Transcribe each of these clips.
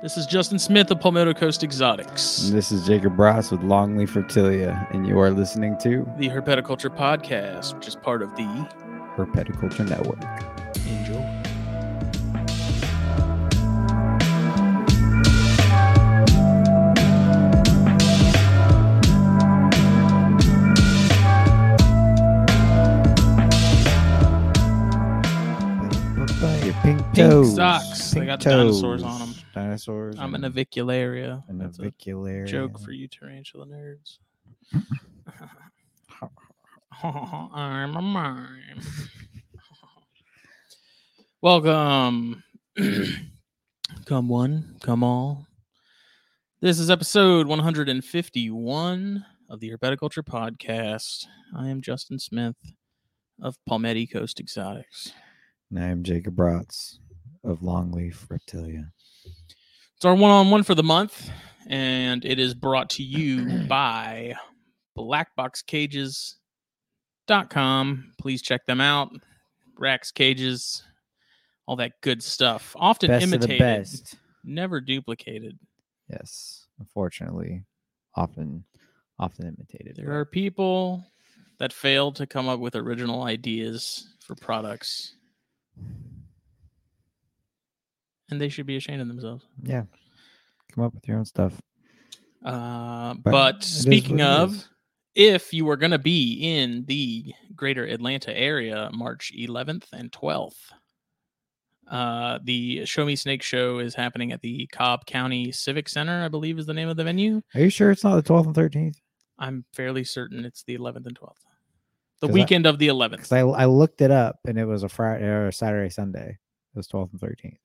This is Justin Smith of Palmetto Coast Exotics, And this is Jacob Ross with Longleaf Reptilia, and you are listening to the Herpetoculture Podcast, which is part of the Herpetoculture Network. Enjoy. Your pink Pink toes. socks. They Pink got dinosaurs on toes. Dinosaurs. I'm an avicularia. An That's a avicularia. joke for you tarantula nerds. I'm a mime. Welcome. come one, come all. This is episode 151 of the Herpetoculture Podcast. I am Justin Smith of Palmetto Coast Exotics. And I am Jacob Bratz of Longleaf Reptilia. It's our one on one for the month, and it is brought to you by blackboxcages.com. Please check them out. Racks, cages, all that good stuff. Often Best imitated, best. never duplicated. Yes. Unfortunately, often often imitated. There are people that fail to come up with original ideas for products, and they should be ashamed of themselves. Yeah. Come up with your own stuff. Uh, But but speaking of, if you were going to be in the greater Atlanta area March 11th and 12th, uh, the Show Me Snake show is happening at the Cobb County Civic Center, I believe is the name of the venue. Are you sure it's not the 12th and 13th? I'm fairly certain it's the 11th and 12th. The 'Cause I- weekend of the 11th. I, I looked it up and it was a Friday or a Saturday, Sunday. It was 12th and 13th.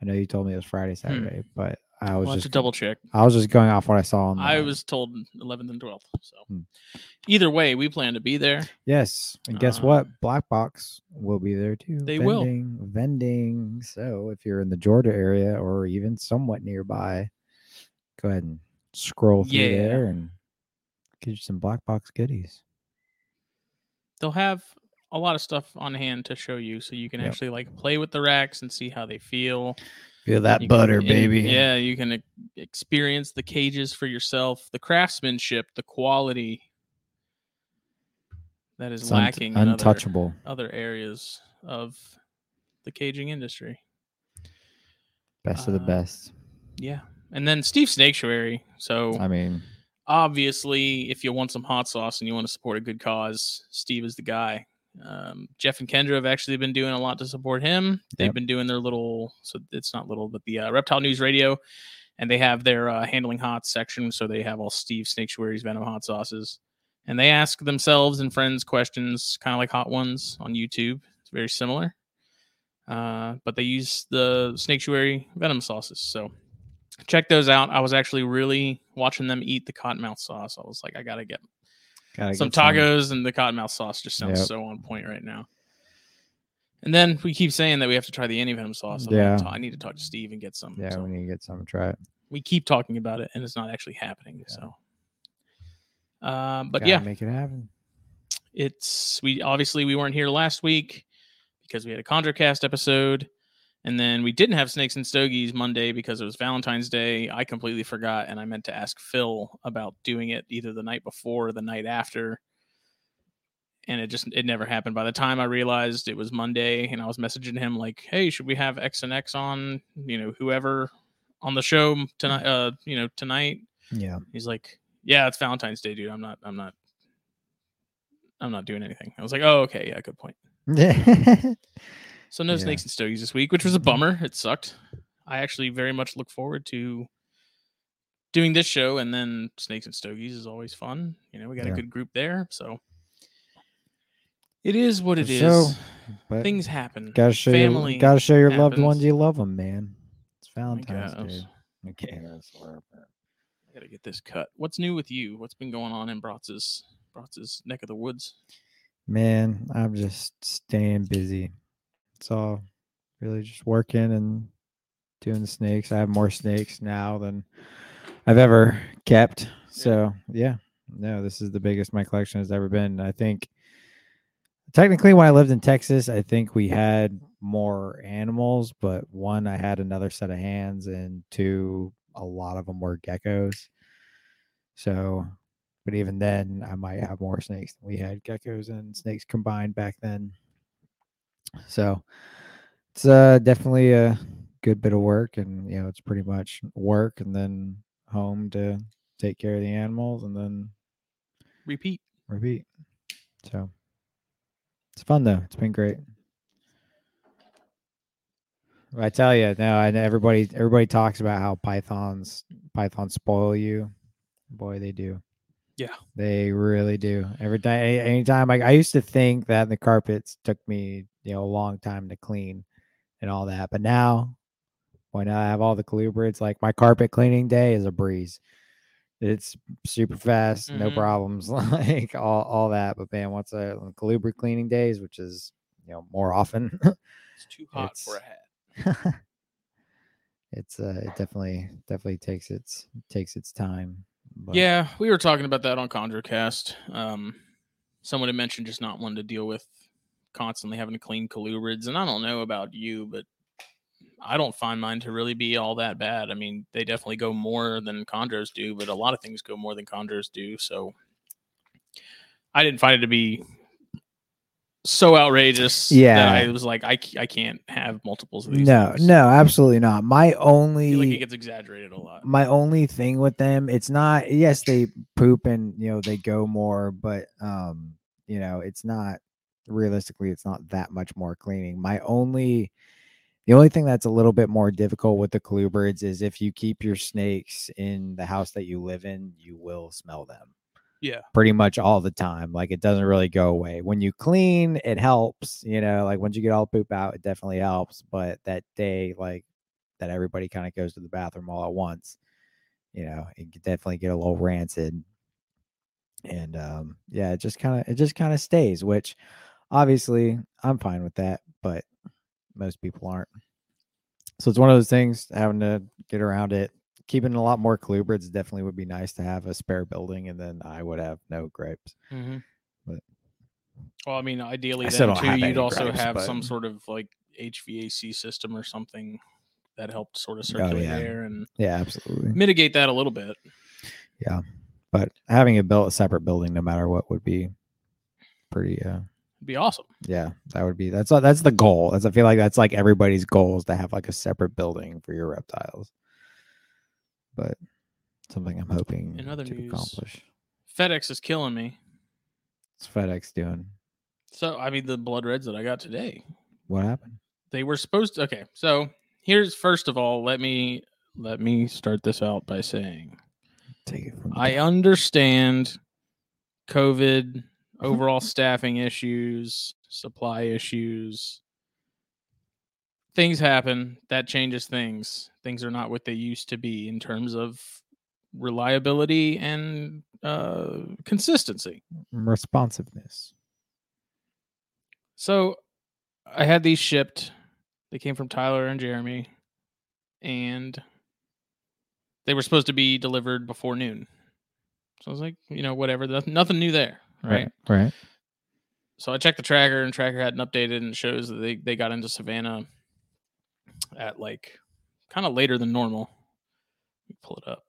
I know you told me it was Friday, Saturday, but I was We'll just double check. I was just going off what I saw on. the, I was told 11th and 12th. So Hmm. either way, we plan to be there. yes, and guess what? Um, Black Box will be there too. They will. vending, vending. So if you're in the Georgia area or even somewhat nearby, go ahead and scroll through Yeah. there and get you some Black Box goodies. they'll have a lot of stuff on hand to show you so you can Yep. actually like play with the racks and see how they feel Feel that You can- butter, and, baby. yeah you can experience the cages for yourself the craftsmanship the quality that is It's un- lacking in other, untouchable. other areas of the caging industry Best of the uh, best. yeah and then steve snaketuary so I mean, obviously, if you want some hot sauce and you want to support a good cause, Steve is the guy. Um, Jeff and Kendra have actually been doing a lot to support him. They've Yep. been doing their little, so it's not little, but the uh, Reptile News Radio, and they have their uh, handling hot section. So they have all Steve Snaketuary's venom hot sauces, and they ask themselves and friends questions, kind of like hot ones on YouTube. It's very similar, uh, but they use the Snaketuary venom sauces. So check those out. I was actually really watching them eat the cottonmouth sauce. I was like, I gotta get gotta some get some- tacos, and the cottonmouth sauce just sounds Yep. so on point right now. And then we keep saying that we have to try the anti venom sauce. I'm Yeah. "Ta- I need to talk to Steve and get some. Yeah, So we need to get some. Try it. we keep talking about it, and it's not actually happening. Yeah. So, uh, but Gotta yeah, make it happen. it's we obviously we weren't here last week because we had a ConjureCast episode, and then we didn't have Snakes and Stogies Monday because it was Valentine's Day. I completely forgot, and I meant to ask Phil about doing it either the night before or the night after, and it just it never happened. By the time I realized it was Monday, and I was messaging him like, "Hey, should we have X and X on? You know, whoever on the show tonight? Uh, you know, tonight." Yeah. He's like, "Yeah, it's Valentine's Day, dude. I'm not. I'm not. I'm not doing anything." I was like, "Oh, okay, yeah, good point." So no Yeah. snakes and stogies this week, which was a mm-hmm. bummer. It sucked. I actually very much look forward to doing this show, and then snakes and stogies is always fun. You know, we got Yeah. a good group there, so it is what it is. So, but Things happen. gotta show family your gotta show your loved ones you love them, man. It's Valentine's. Day. Okay, that's I gotta get this cut. What's new with you? What's been going on in Brotz's Brotz's neck of the woods? Man, I'm just staying busy. It's all really just working and doing the snakes. I have more snakes now than I've ever kept. So yeah, no, this is the biggest my collection has ever been. I think Technically, when I lived in Texas, I think we had more animals, but one, I had another set of hands, and two, a lot of them were geckos. So, but even then, I might have more snakes than we had geckos and snakes combined back then. So, it's uh, definitely a good bit of work, and you know, it's pretty much work and then home to take care of the animals, and then Repeat. repeat. So, it's fun though. It's been great. I tell you, no, and everybody everybody talks about how pythons pythons spoil you. Boy, they do. Yeah. They really do. Every time, anytime I, I used to think that the carpets took me, you know, a long time to clean and all that, but now when I have all the colubrids, like my carpet cleaning day is a breeze. It's super fast, no Mhm. problems, like all all that. But man, once a colubrid cleaning days, which is you know more often, It's too hot for a hat. it's uh it definitely definitely takes its takes its time. But Yeah, we were talking about that on ConjureCast. Um, someone had mentioned just not wanting to deal with constantly having to clean colubrids, and I don't know about you, but I don't find mine to really be all that bad. I mean, they definitely go more than condors do, but a lot of things go more than condors do. So I didn't find it to be so outrageous. that Yeah. I was like, I, I can't have multiples of these. no, things. no, absolutely not. My only feel like it gets exaggerated a lot. my only thing with them it's not yes they poop and you know they go more but um you know it's not realistically it's not that much more cleaning. My only the only thing that's a little bit more difficult with the colubrids is if you keep your snakes in the house that you live in you will smell them Yeah. pretty much all the time. Like it doesn't really go away. When you clean it helps you know like once you get all the poop out it definitely helps but that day like that everybody kind of goes to the bathroom all at once you know it could definitely get a little rancid. And um yeah it just kind of it just kind of stays which obviously i'm fine with that but most people aren't so it's one of those things having to get around it keeping a lot more colubrids definitely would be nice to have a spare building and then i would have no grapes Mm-hmm. But- well, I mean, ideally, I then too, you'd also gripes, have but- some sort of like HVAC system or something that helped sort of Oh, circulate yeah. air and yeah absolutely mitigate that a little bit. Yeah, but having a built a separate building no matter what would be pretty uh be awesome. yeah that would be that's that's the goal that's i feel like that's like everybody's goal is to have like a separate building for your reptiles but something i'm hoping In other to news- accomplish FedEx is killing me. what's fedex doing So, I mean, the blood reds that I got today, what happened they were supposed to. Okay, so here's first of all, let me let me start this out by saying take it from I understand COVID, overall staffing issues, supply issues. Things happen. That changes things. Things are not what they used to be in terms of reliability and uh, consistency. responsiveness So I had these shipped. They came from Tyler and Jeremy, and they were supposed to be delivered before noon. So I was like, you know, whatever. Nothing new there, right? right right so I checked the tracker and tracker hadn't updated and shows that they, they got into Savannah at like kind of later than normal. Let me pull it up.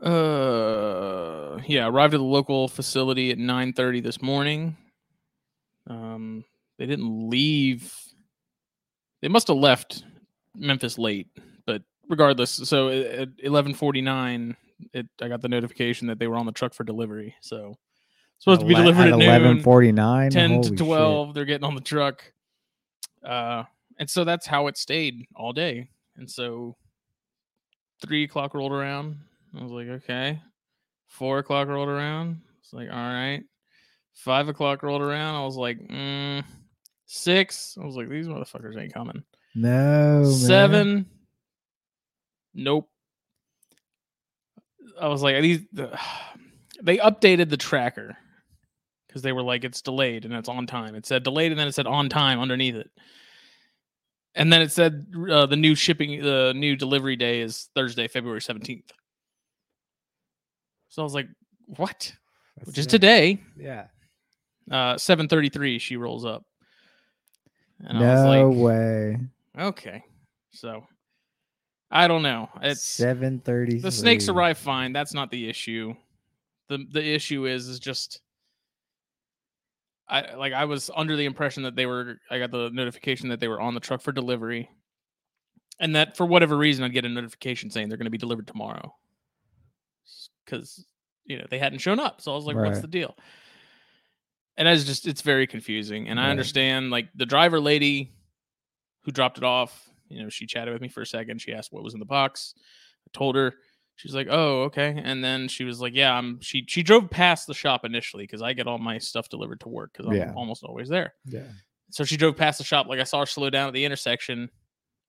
Uh yeah, arrived at the local facility at 9:30 this morning. Um they didn't leave they must have left Memphis late, regardless, so at 11:49 it I got the notification that they were on the truck for delivery. So supposed to be delivered at, at noon, 11:49 10 Holy to shit. 12 they're getting on the truck. Uh and so that's how it stayed all day. And so three o'clock rolled around. I was like, okay. Four o'clock rolled around. It's like, all right. Five o'clock rolled around. I was like, mm. six. I was like, these motherfuckers ain't coming. no man. Nope. I was like, these. The, they updated the tracker because they were like, it's delayed and it's on time. It said delayed and then it said on time underneath it. And then it said uh, the new shipping, the new delivery day is Thursday, February 17th. So I was like, what? That's Which is it. today. Yeah. Uh, seven thirty-three. She rolls up, and I was No like, way. okay. So, I don't know. It's seven thirty. the snakes arrive fine. That's not the issue. the The issue is is just. I like I was under the impression that they were I got the notification that they were on the truck for delivery. And that for whatever reason I'd get a notification saying they're going to be delivered tomorrow. Cuz you know, they hadn't shown up. So I was like, what's the deal? And it's just it's very confusing. And I understand like the driver lady who dropped it off, you know, she chatted with me for a second. She asked what was in the box. I told her She's like, "Oh, okay." And then she was like, "Yeah, I'm." She she drove past the shop initially because I get all my stuff delivered to work because I'm Yeah. almost always there. Yeah. So she drove past the shop. Like I saw her slow down at the intersection,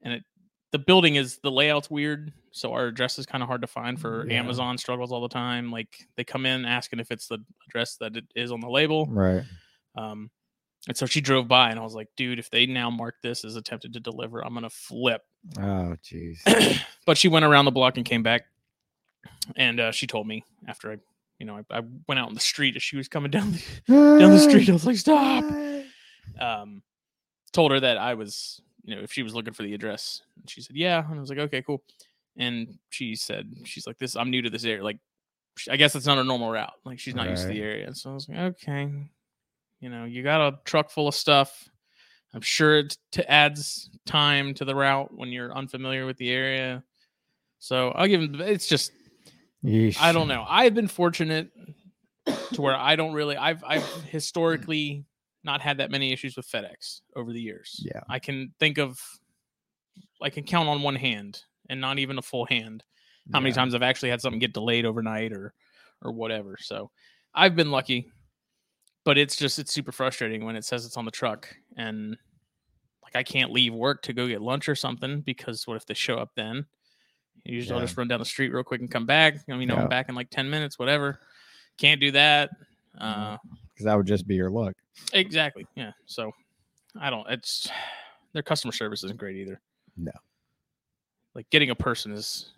and it the building is the layout's weird, so our address is kind of hard to find for Yeah. Amazon. Struggles all the time. Like they come in asking if it's the address that it is on the label. Right. Um, and so she drove by, and I was like, "Dude, if they now mark this as attempted to deliver, I'm gonna flip." Oh, jeez. but she went around the block and came back and uh, she told me after i you know I, I went out in the street as she was coming down the, down the street i was like stop um told her that i was you know if she was looking for the address and she said yeah and i was like okay cool and she said she's like this i'm new to this area like i guess it's not a normal route like she's not used to the Right. area so i was like okay you know you got a truck full of stuff i'm sure it t- adds time to the route when you're unfamiliar with the area so i'll give him it's just Yeesh. I don't know. I've been fortunate to where I don't really I've I've historically not had that many issues with FedEx over the years. Yeah. I can think of I can count on one hand and not even a full hand how many times I've actually had something get delayed overnight or or whatever. So I've been lucky. But it's just it's super frustrating when it says it's on the truck and like I can't leave work to go get lunch or something because what if they show up then? Usually I'll just run down the street real quick and come back. I mean, Yeah. I'm back in like 10 minutes, whatever. Can't do that. Uh, because that would just be your luck. exactly. Yeah. So I don't, it's their customer service isn't great either. No. Like getting a person is,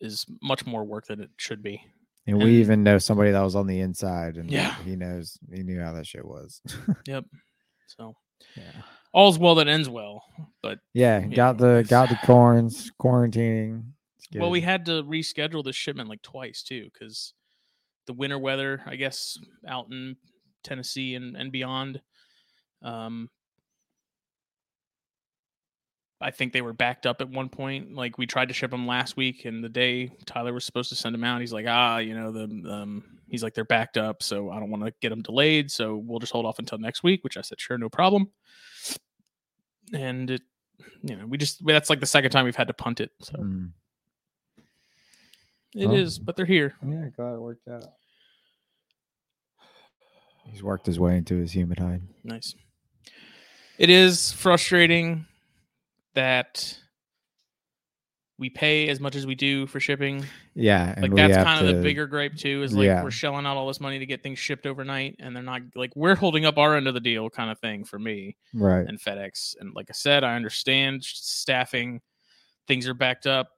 is much more work than it should be. And And- we even know somebody that was on the inside, and Yeah. he knows he knew how that shit was. Yep. So yeah, all's well that ends well. But yeah, got the it's- got the corns quarantining. Well, we had to reschedule the shipment like twice too because the winter weather, I guess, out in Tennessee and, and beyond. Um, I think they were backed up at one point. Like we tried to ship them last week, and the day Tyler was supposed to send them out, he's like, ah, you know, the um, he's like they're backed up, so I don't want to get them delayed, so we'll just hold off until next week. Which I said, sure, no problem. And it, you know, we just that's like the second time we've had to punt it, so Mm. it is. But they're here. Yeah, glad it worked out. He's worked his way into his humid hide. Nice. It is frustrating that we pay as much as we do for shipping. Yeah, and Like that's kind of the bigger gripe too. Is like Yeah. we're shelling out all this money to get things shipped overnight, and they're not like we're holding up our end of the deal, kind of thing for me right. and FedEx. And like I said, I understand staffing, things are backed up,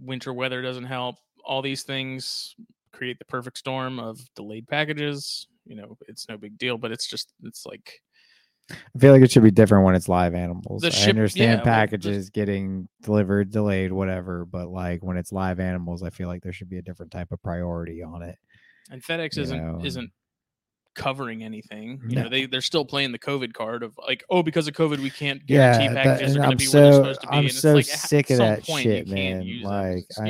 winter weather doesn't help. All these things create the perfect storm of delayed packages. You know, it's no big deal, but it's just it's like I feel like it should be different when it's live animals. The I ship- understand yeah, well, the- packages getting delivered, delayed, whatever, but like when it's live animals, I feel like there should be a different type of priority on it. and FedEx you isn't know, isn't covering anything. You No. know, they they're still playing the COVID card of like, oh, because of COVID, we can't Yeah, guarantee that- packages and are going I'm to be where they're so- supposed to be. I'm and it's so like, sick of that point, shit, man. Like, I'm-.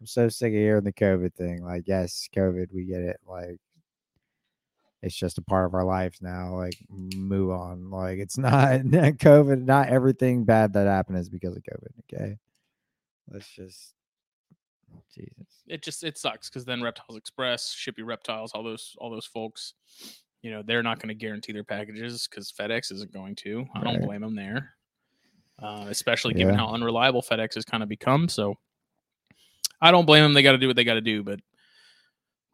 I'm so sick of hearing the COVID thing. Like, yes, COVID, we get it. Like, it's just a part of our lives now. Like, move on. Like, it's not COVID. Not everything bad that happened is because of COVID. Okay, let's just Jesus. It just it sucks because then Reptiles Express, Ship Your Reptiles, all those all those folks, you know, they're not going to guarantee their packages because FedEx isn't going to. I don't blame them there, uh, especially given Yeah. how unreliable FedEx has kind of become. So I don't blame them. They got to do what they got to do. But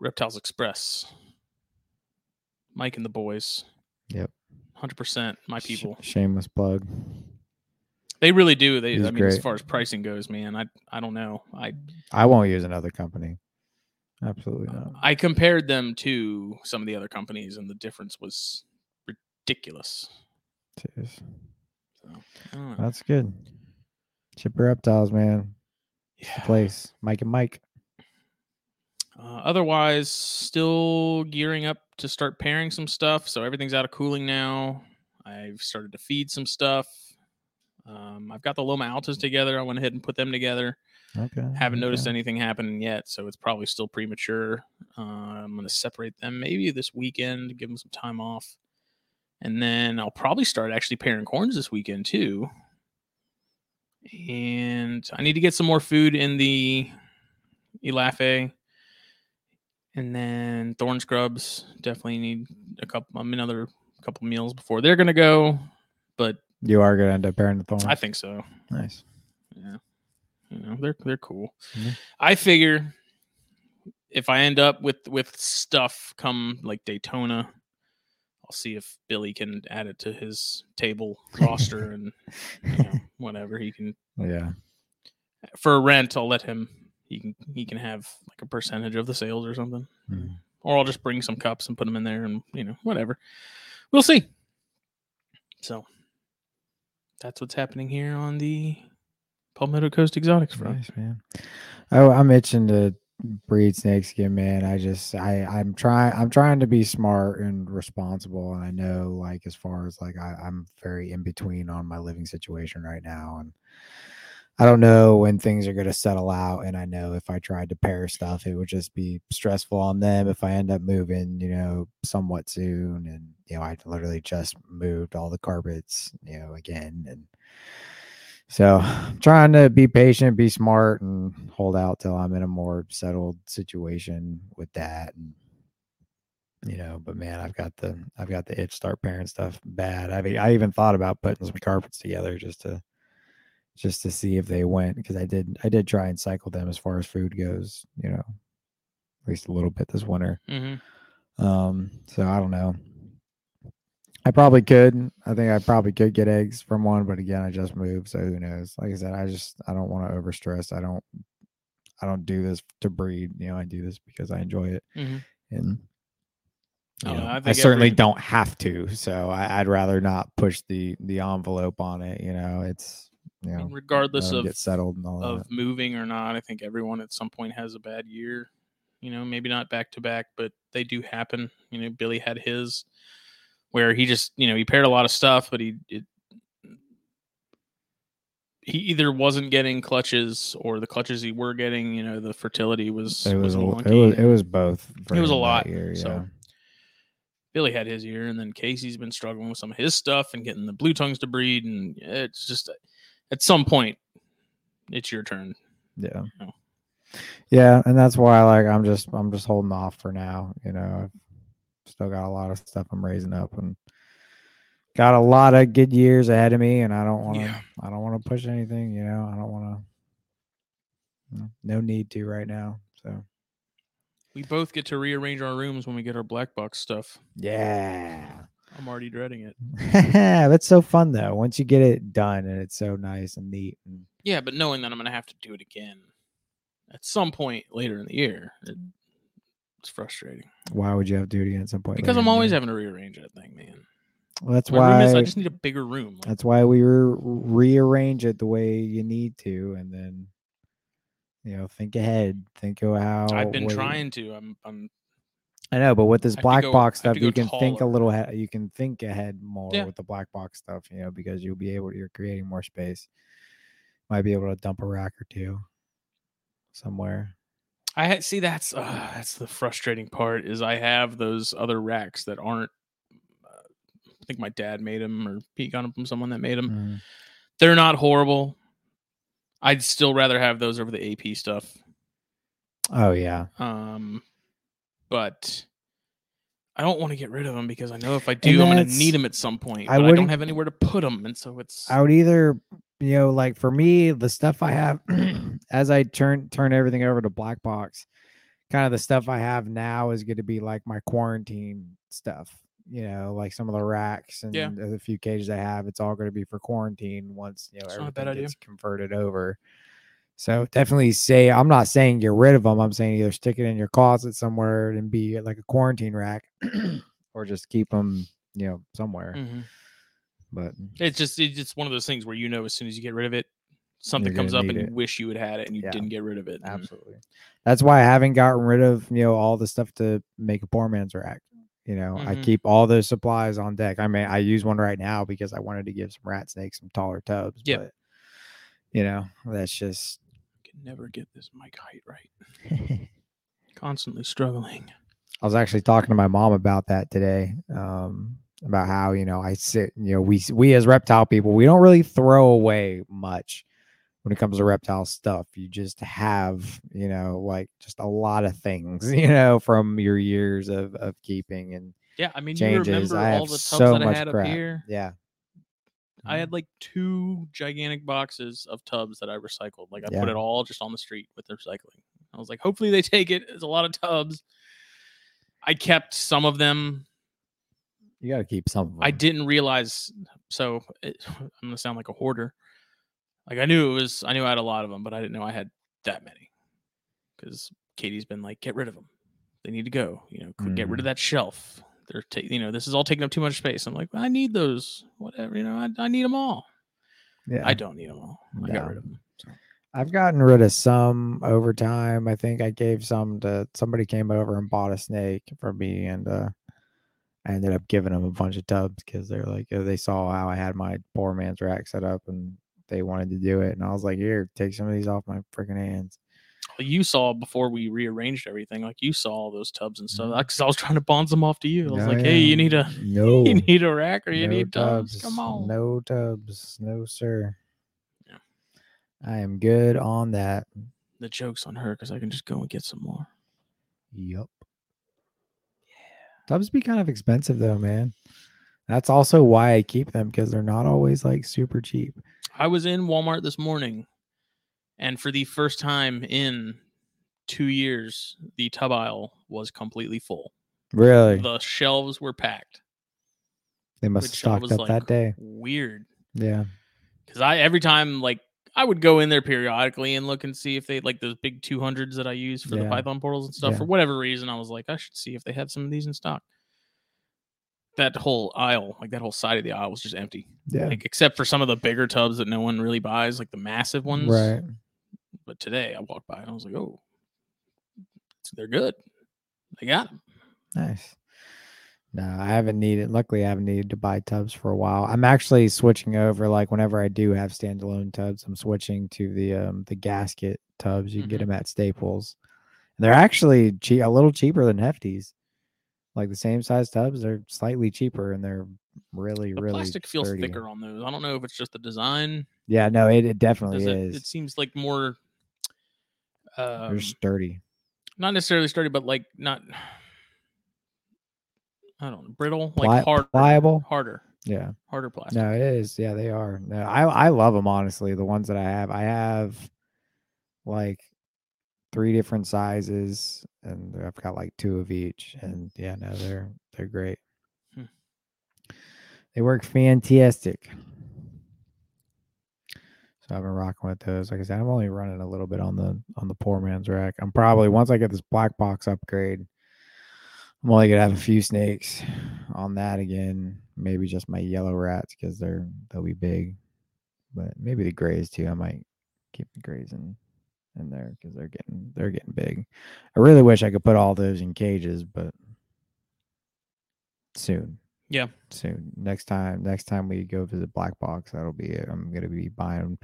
Reptiles Express, Mike and the boys, Yep. hundred percent my Sh- people. shameless plug. They really do. They, He's I mean, as far as pricing goes, man, I I don't know. I I won't use another company. Absolutely uh, not. I compared them to some of the other companies, and the difference was ridiculous. Jeez. So, I don't know. That's good. Chipper reptiles, man. Yeah. place. Mike and Mike. Uh, otherwise, still gearing up to start pairing some stuff. So everything's out of cooling now. I've started to feed some stuff. Um, I've got the Loma Altas together. I went ahead and put them together. Okay. Haven't noticed okay. anything happening yet, so it's probably still premature. Uh, I'm going to separate them maybe this weekend, give them some time off. And then I'll probably start actually pairing corns this weekend too. And I need to get some more food in the Elaphe. And then thorn scrubs definitely need a couple another couple meals before they're gonna go. But You are gonna end up pairing the thorn. I think so. nice. Yeah. You know, they're they're cool. Mhm. I figure if I end up with with stuff come like Daytona, I'll see if Billy can add it to his table roster and you know, whatever he can Yeah. for rent. I'll let him. He can he can have like a percentage of the sales or something, Mhm. or I'll just bring some cups and put them in there and you know whatever. We'll see. So that's what's happening here on the Palmetto Coast Exotics front. Nice, man. Oh, I'm itching to breed snakes again, man. I just I I'm trying I'm trying to be smart and responsible, and I know like as far as like I, I'm very in between on my living situation right now, and I don't know when things are gonna settle out. And I know if I tried to pair stuff, it would just be stressful on them if I end up moving, you know, somewhat soon. And you know, I literally just moved all the carpets, you know, again, and so I'm trying to be patient, be smart, and hold out till I'm in a more settled situation with that. And you know, but man, I've got the I've got the itch start pairing stuff bad. I mean, I even thought about putting some carpets together just to just to see if they went because I did I did try and cycle them as far as food goes, you know, at least a little bit this winter. Mm-hmm. Um, so I don't know. I probably could. I think I probably could get eggs from one, but again, I just moved, so who knows? Like I said, I just I don't want to overstress. I don't I don't do this to breed. You know, I do this because I enjoy it, Mhm. and you know, I I, certainly every- don't have to. So I, I'd rather not push the the envelope on it. You know, it's you know, regardless um, let 'em of get settled and all of that. moving or not, I think everyone at some point has a bad year. You know, maybe not back to back, but they do happen. You know, Billy had his where he just, you know, he paired a lot of stuff, but he it, he either wasn't getting clutches or the clutches he were getting, you know, the fertility was It was was a, it was it was both. It was a lot, year, so yeah. Billy had his year, and then Casey's been struggling with some of his stuff and getting the blue tongues to breed, and it's just at some point, it's your turn. Yeah. know. Yeah, and that's why like I'm just I'm just holding off for now. You know, I've still got a lot of stuff I'm raising up and got a lot of good years ahead of me and I don't want to Yeah. I don't want to push anything, you know. I don't want to no need to right now. So, We both get to rearrange our rooms when we get our black box stuff. yeah. I'm already dreading it. That's so fun though. Once you get it done and it's so nice and neat and Yeah, but knowing that I'm gonna have to do it again at some point later in the year, it, it's frustrating why would you have duty at some point? because later I'm always having to rearrange that thing, man. Well, that's My why is, I just need a bigger room. Like, That's why we re- rearrange it the way you need to, and then you know think ahead, think of how. I've been what- trying to. I'm, I'm I know, but with this I have to black go- box stuff, you can think a little. You can think ahead more Yeah. with the black box stuff, you know, because you'll be able. You're creating more space. Might be able to dump a rack or two somewhere. I had see that's uh, that's the frustrating part is I have those other racks that aren't. Uh, I think my dad made them or he got them from someone that made them. Mm. They're not horrible. I'd still rather have those over the AP stuff. Oh yeah, Um, but I don't want to get rid of them because I know if I do, I'm going to need them at some point. I I, don't have anywhere to put them, and so it's I would either, you know, like for me, the stuff I have as I turn turn everything over to black box, kind of the stuff I have now is going to be like my quarantine stuff. You know, like some of the racks and Yeah. the few cages I have, it's all going to be for quarantine once you know It's not a bad everything idea. gets converted over. So definitely say I'm not saying get rid of them. I'm saying either stick it in your closet somewhere and be like a quarantine rack, or just keep them, you know, somewhere. Mhm. But It's just it's just one of those things where you know as soon as you get rid of it, something comes up and need you wish you had had it and you Yeah. didn't get rid of it. absolutely, that's why I haven't gotten rid of you know all the stuff to make a poor man's rack. You know, I Mhm. keep all those supplies on deck. I mean, I use one right now because I wanted to give some rat snakes some taller tubs. But you know, that's just never get this mic height right. Constantly struggling. I was actually talking to my mom about that today. Um, about how you know I sit, you know, we we as reptile people, we don't really throw away much when it comes to reptile stuff. You just have, you know, like just a lot of things, you know, from your years of of keeping and Yeah, I mean you changes. remember I all have the tubs so that I much had crap. up here. Yeah, I had like two gigantic boxes of tubs that I recycled. Like I put it all just on the street with the recycling. I was like, hopefully they take it. It's a lot of tubs. I kept some of them. you got to keep some. Of them. I didn't realize. So it, I'm gonna sound like a hoarder. Like I knew it was. I knew I had a lot of them, but I didn't know I had that many. Because Katie's been like, get rid of them. They need to go. You know, qu- get rid of Mhm. that shelf. They're, ta- you know, this is all taking up too much space. I'm like, I need those. Whatever. You know, I, I need them all. Yeah, I don't need them all. I got rid of them. I've gotten rid of some over time. I think I gave some to somebody came over and bought a snake for me, and uh, I ended up giving them a bunch of tubs because they're like uh, they saw how I had my poor man's rack set up, and they wanted to do it, and I was like, "Here, take some of these off my freaking hands." You saw before we rearranged everything, like you saw all those tubs and stuff. Mm-hmm. Because I was trying to bonds them off to you. I was Oh, like, hey, you need a no, you need a rack or you no need tubs. Come on. no tubs, no sir. Yeah. I am good on that. The joke's on her because I can just go and get some more. Yup. Yeah. Tubs be kind of expensive though, man. That's also why I keep them because they're not always like super cheap. I was in Walmart this morning, and for the first time in two years, the tub aisle was completely full. Really? The shelves were packed. They must have stocked up like, that day. Weird. Yeah. Because I every time like I would go in there periodically and look and see if they like those big 200s that I use for the Python portals and stuff. Yeah. For whatever reason, I was like, I should see if they had some of these in stock. That whole aisle, like that whole side of the aisle, was just empty. Yeah. Like except for some of the bigger tubs that no one really buys, like the massive ones. Right. But today I walked by and I was like, oh, they're good. They got them. Nice. No, I haven't needed. Luckily, I haven't needed to buy tubs for a while. I'm actually switching over. Like whenever I do have standalone tubs, I'm switching to the um the gasket tubs. You can get Mhm. them at Staples. And They're actually cheap, a little cheaper than Hefties. Like the same size tubs, they're slightly cheaper and they're really, The really plastic feels sturdy. thicker on those. I don't know if it's just the design. Yeah, no, it, it definitely is. it, is. it seems like more um, they're sturdy. not necessarily sturdy, but like not I don't know, brittle, Pli- like hard pliable? harder, Yeah. harder plastic. No, it is. Yeah, they are. No, I I love them honestly. The ones that I have, I have like three different sizes, and I've got like two of each. And yeah, no, they're they're great. Hmm. They work fantastic. So I've been rocking with those. Like I said, I'm only running a little bit on the on the poor man's rack. I'm probably mm-hmm. once I get this black box upgrade, I'm only gonna have a few snakes on that again. Maybe just my yellow rats because they're they'll be big, but maybe the grays too. I might keep the grays in in there because they're getting they're getting big. I really wish I could put all those in cages, but soon. Yeah. soon. Next time, next time we go visit Black Box, that'll be it. I'm gonna be buying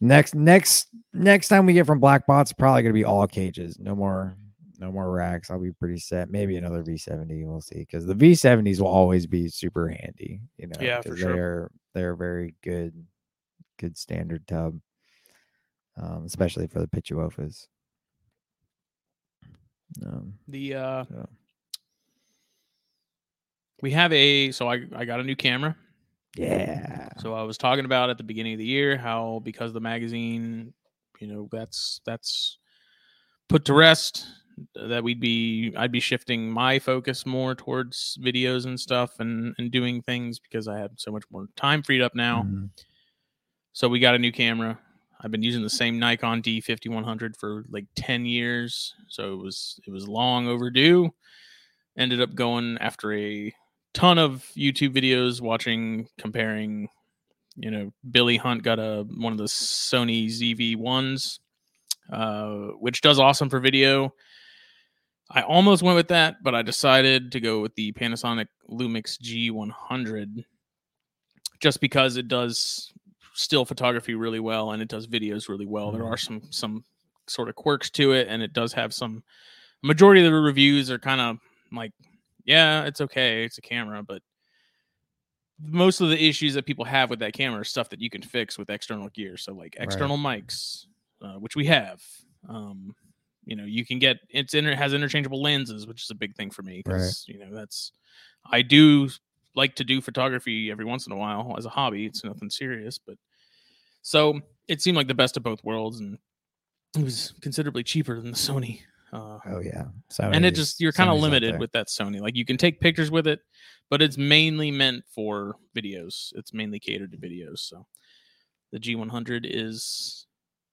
next next next time we get from Black Box, probably gonna be all cages. No more no more racks. I'll be pretty set. Maybe another V70. We'll see. Because the V70s will always be super handy. You know, Yeah, for sure. They're they're very good, good standard tub. Um, especially for the Pituophis. Um, The uh so, we have a so I I got a new camera. yeah. So I was talking about at the beginning of the year how because the magazine, you know, that's that's put to rest that we'd be I'd be shifting my focus more towards videos and stuff and and doing things because I had so much more time freed up now. Mhm. So we got a new camera. I've been using the same Nikon D5100 for like 10 years, so it was it was long overdue. Ended up going after a ton of YouTube videos, watching, comparing. You know, Billy Hunt got a one of the Sony ZV-1s, uh, which does awesome for video. I almost went with that, but I decided to go with the Panasonic Lumix G100 just because it does still photography really well and it does videos really well. There Mhm. are some some sort of quirks to it and it does have some majority of the reviews are kind of like yeah, it's okay, it's a camera, but most of the issues that people have with that camera are stuff that you can fix with external gear. So like Right. external mics, uh, which we have. Um, you know, you can get it's in it has interchangeable lenses, which is a big thing for me because you know that's I do like to do photography every once in a while as a hobby. It's nothing serious, but so it seemed like the best of both worlds, and it was considerably cheaper than the Sony. Uh, Oh yeah. So and it just you're kind of limited with that Sony. Like you can take pictures with it, but it's mainly meant for videos. It's mainly catered to videos. So the G100 is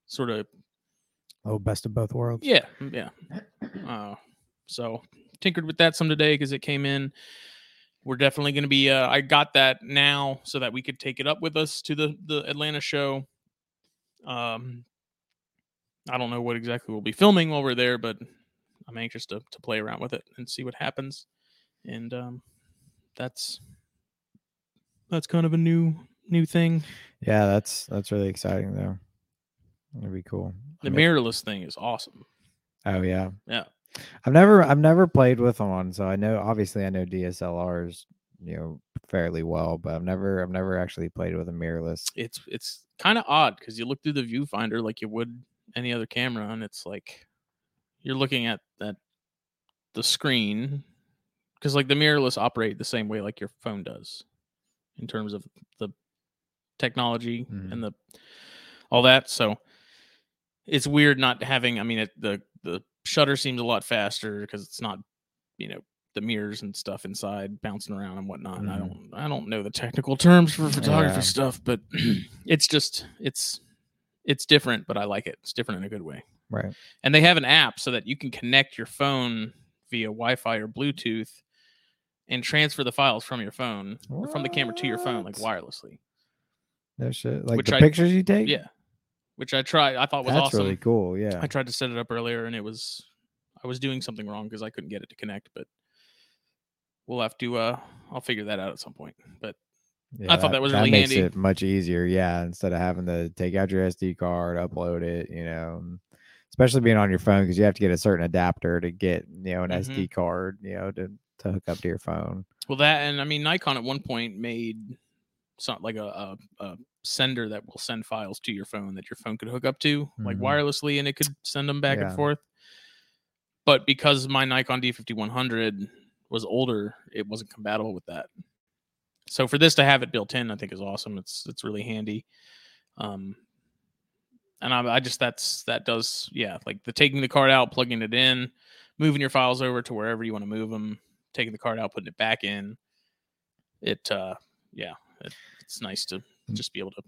sort of oh best of both worlds. yeah, yeah. Uh, so tinkered with that some today because it came in. We're definitely going to be. Uh, I got that now so that we could take it up with us to the the Atlanta show. Um, I don't know what exactly we'll be filming while we're there, but I'm anxious to to play around with it and see what happens. And um, that's that's kind of a new new thing. Yeah, that's that's really exciting though. That'd be cool. The I mean- mirrorless thing is awesome. Oh yeah. Yeah. I've never I've never played with one, so I know obviously I know DSLRs, you know, fairly well, but I've never I've never actually played with a mirrorless. it's it's kind of odd because you look through the viewfinder like you would any other camera and it's like you're looking at that the screen because like the mirrorless operate the same way like your phone does in terms of the technology Mhm. and the all that so it's weird not having i mean it, the the shutter seems a lot faster because it's not you know the mirrors and stuff inside bouncing around and whatnot and i don't i don't know the technical terms for photography Yeah. stuff but it's just it's it's different but i like it it's different in a good way Right. and they have an app so that you can connect your phone via wi-fi or bluetooth and transfer the files from your phone or from the camera to your phone like wirelessly No shit. Like Which the I- pictures you take? yeah which i tried i thought was That's awesome really cool. Yeah. I tried to set it up earlier and it was I was doing something wrong because I couldn't get it to connect, but we'll have to uh I'll figure that out at some point. But Yeah, thought that was that really makes handy. it makes it much easier. Yeah, instead of having to take out your SD card, upload it, you know, especially being on your phone because you have to get a certain adapter to get you know an Mhm. SD card, you know, to to hook up to your phone. well that and I mean Nikon at one point made something like a, a, a sender that will send files to your phone that your phone could hook up to like Mhm. wirelessly and it could send them back Yeah. and forth. But because my Nikon D5100 was older, it wasn't compatible with that. So for this to have it built in, I think is awesome. It's it's really handy. Um, and I, I just that's that does yeah like the taking the card out, plugging it in, moving your files over to wherever you want to move them, taking the card out, putting it back in. It uh yeah, it, it's nice to Mm. just be able to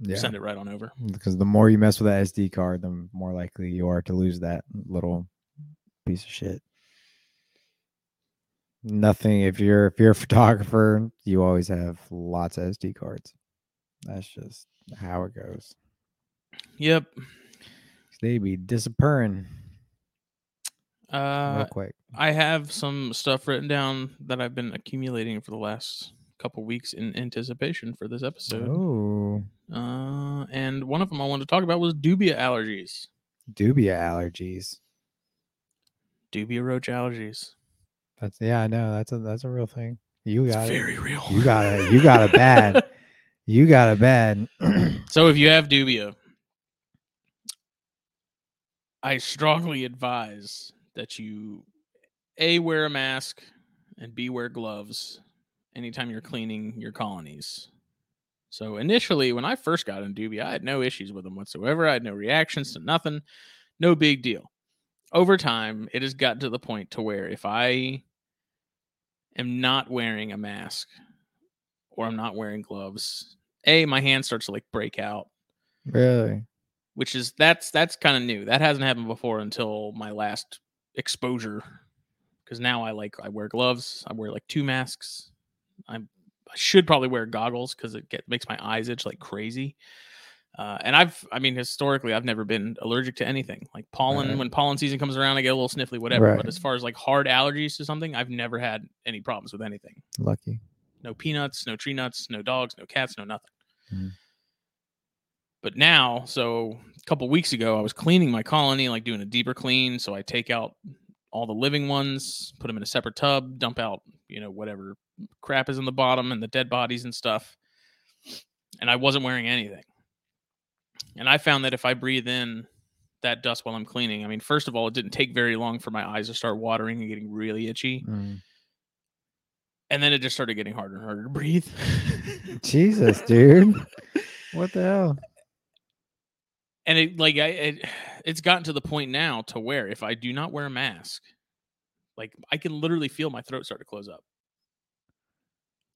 Yeah, send it right on over. because the more you mess with that SD card, the more likely you are to lose that little piece of shit. Nothing. If you're if you're a photographer, you always have lots of SD cards. That's just how it goes. Yep. They be disappearing Uh, real quick. I have some stuff written down that I've been accumulating for the last couple weeks in anticipation for this episode. Oh, Uh, and one of them I wanted to talk about was dubia allergies. dubia allergies. Dubia roach allergies. That's yeah, I know. That's a that's a real thing. You It's got it. very real. You got it. You got it bad. You got it bad. So if you have dubia, I strongly advise that you a wear a mask and b wear gloves anytime you're cleaning your colonies. So initially, when I first got in dubia, I had no issues with them whatsoever. I had no reactions to nothing, no big deal. Over time, it has gotten to the point to where if I am not wearing a mask or I'm not wearing gloves, a my hand starts to like break out Really? which is that's that's kind of new. That hasn't happened before until my last exposure. Because now I like I wear gloves. I wear like two masks. I'm I should probably wear goggles because it get, makes my eyes itch like crazy. Uh, and I've, I mean, historically, I've never been allergic to anything. Like pollen, Right. when pollen season comes around, I get a little sniffly, whatever. Right. But as far as like hard allergies to something, I've never had any problems with anything. Lucky. No peanuts, no tree nuts, no dogs, no cats, no nothing. Mhm. But now, so a couple weeks ago, I was cleaning my colony, like doing a deeper clean. So I take out all the living ones, put them in a separate tub, dump out, you know, whatever crap is in the bottom and the dead bodies and stuff. And I wasn't wearing anything. And I found that if I breathe in that dust while I'm cleaning, I mean, first of all, it didn't take very long for my eyes to start watering and getting really itchy. Mm. And then it just started getting harder and harder to breathe. Jesus, dude. What the hell? and it like I it, it's gotten to the point now to where if I do not wear a mask, like I can literally feel my throat start to close up.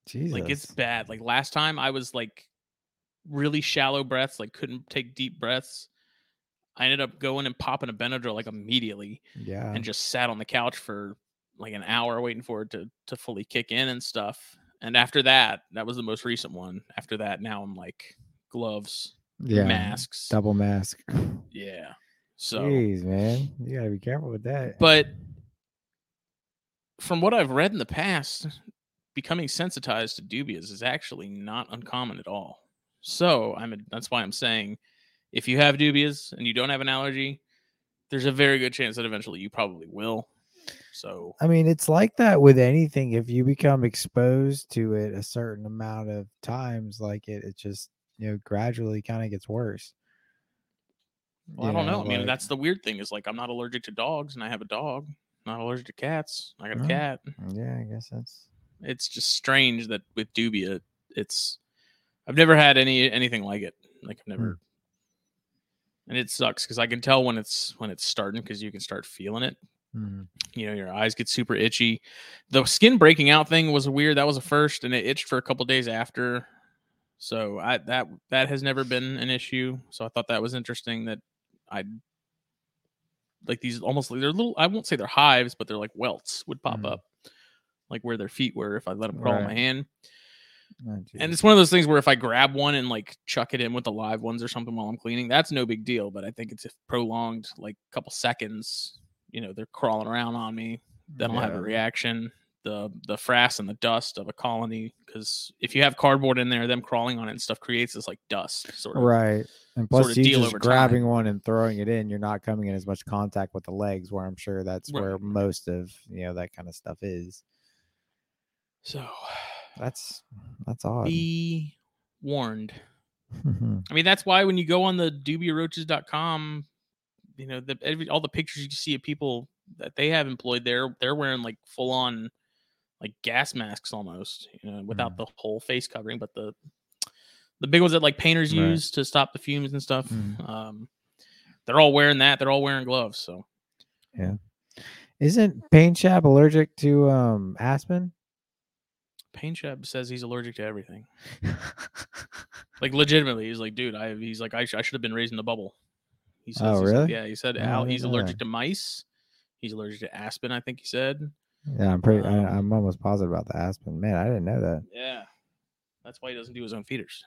Jesus. Like it's bad. Like last time I was like really shallow breaths, like couldn't take deep breaths. I ended up going and popping a Benadryl like immediately yeah. and just sat on the couch for like an hour waiting for it to to fully kick in and stuff. And after that, that was the most recent one. After that, now I'm like gloves, yeah. masks. Double mask. Yeah. So Jeez, man. You gotta be careful with that. but from what I've read in the past, becoming sensitized to dubias is actually not uncommon at all. So I'm a, that's why I'm saying if you have dubias and you don't have an allergy, there's a very good chance that eventually you probably will. So I mean, it's like that with anything. If you become exposed to it a certain amount of times, like it, it just you know gradually kind of gets worse. well, I don't know. I mean, like- that's the weird thing is like I'm not allergic to dogs and I have a dog. Not allergic to cats. I got a Oh. cat. yeah, I guess that's It's just strange that with dubia, it's I've never had any anything like it. Like I've never, and it sucks because I can tell when it's when it's starting because you can start feeling it. mhm. You know, your eyes get super itchy. The skin breaking out thing was weird. That was a first, and it itched for a couple days after. So I that that has never been an issue. So I thought that was interesting that I like these almost they're little. I won't say they're hives, but they're like welts would pop Mhm. up, like where their feet were if I let them crawl in my hand. Oh, And it's one of those things where if I grab one and like chuck it in with the live ones or something while I'm cleaning, that's no big deal. But I think it's prolonged, like a couple seconds, you know, they're crawling around on me. Then I'll have a reaction. The the frass and the dust of a colony, because if you have cardboard in there, them crawling on it and stuff creates this like dust sort of. right. And plus, of you just grabbing time. one and throwing it in, you're not coming in as much contact with the legs, where I'm sure that's where most of you know that kind of stuff is. So That's that's odd. be warned. I mean, that's why when you go on the dubiaroaches.com, you know, the every, all the pictures you see of people that they have employed there, they're wearing like full on like gas masks almost, you know, without the whole face covering, but the the big ones that like painters Right. use to stop the fumes and stuff. Mhm. Um, they're all wearing that. They're all wearing gloves. So yeah. Isn't Paint Shop allergic to um aspen? Paint Shop says he's allergic to everything. Like legitimately, he's like, dude, I he's like, I, sh- I should have been raised in the bubble. He says, Oh, really? Yeah, he said Oh, Al, he's know allergic to mice. He's allergic to aspen. I think he said. yeah, I'm pretty. Um, I, I'm almost positive about the aspen. Man, I didn't know that. Yeah, that's why he doesn't do his own feeders.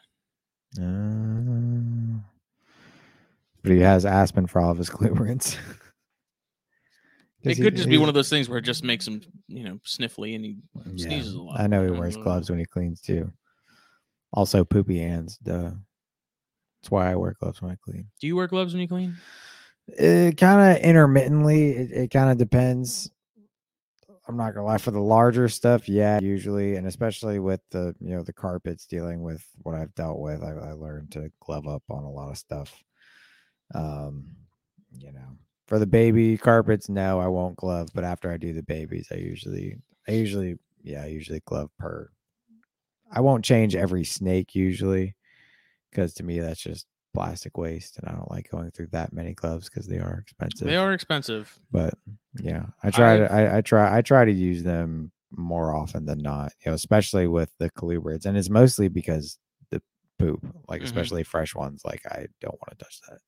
Uh, but he has aspen for all of his clearance. It could just be one of those things where it just makes him, you know, sniffly and he sneezes a lot. I know he wears gloves when he cleans too. Also, poopy hands. Duh. That's why I wear gloves when I clean. Do you wear gloves when you clean? It kind of intermittently. It, it kind of depends. I'm not gonna lie. For the larger stuff, yeah, usually, and especially with the you know the carpets dealing with what I've dealt with, I, I learned to glove up on a lot of stuff. Um, you know, for the baby carpets, no, I won't glove. But after I do the babies, I usually, I usually, yeah, I usually glove per. I won't change every snake usually, because to me that's just plastic waste, and I don't like going through that many gloves because they are expensive. They are expensive. but yeah, I try I've- I, I try, I try to use them more often than not. You know, especially with the colubrids, and it's mostly because the poop, like Mhm. especially fresh ones. Like I don't want to touch that.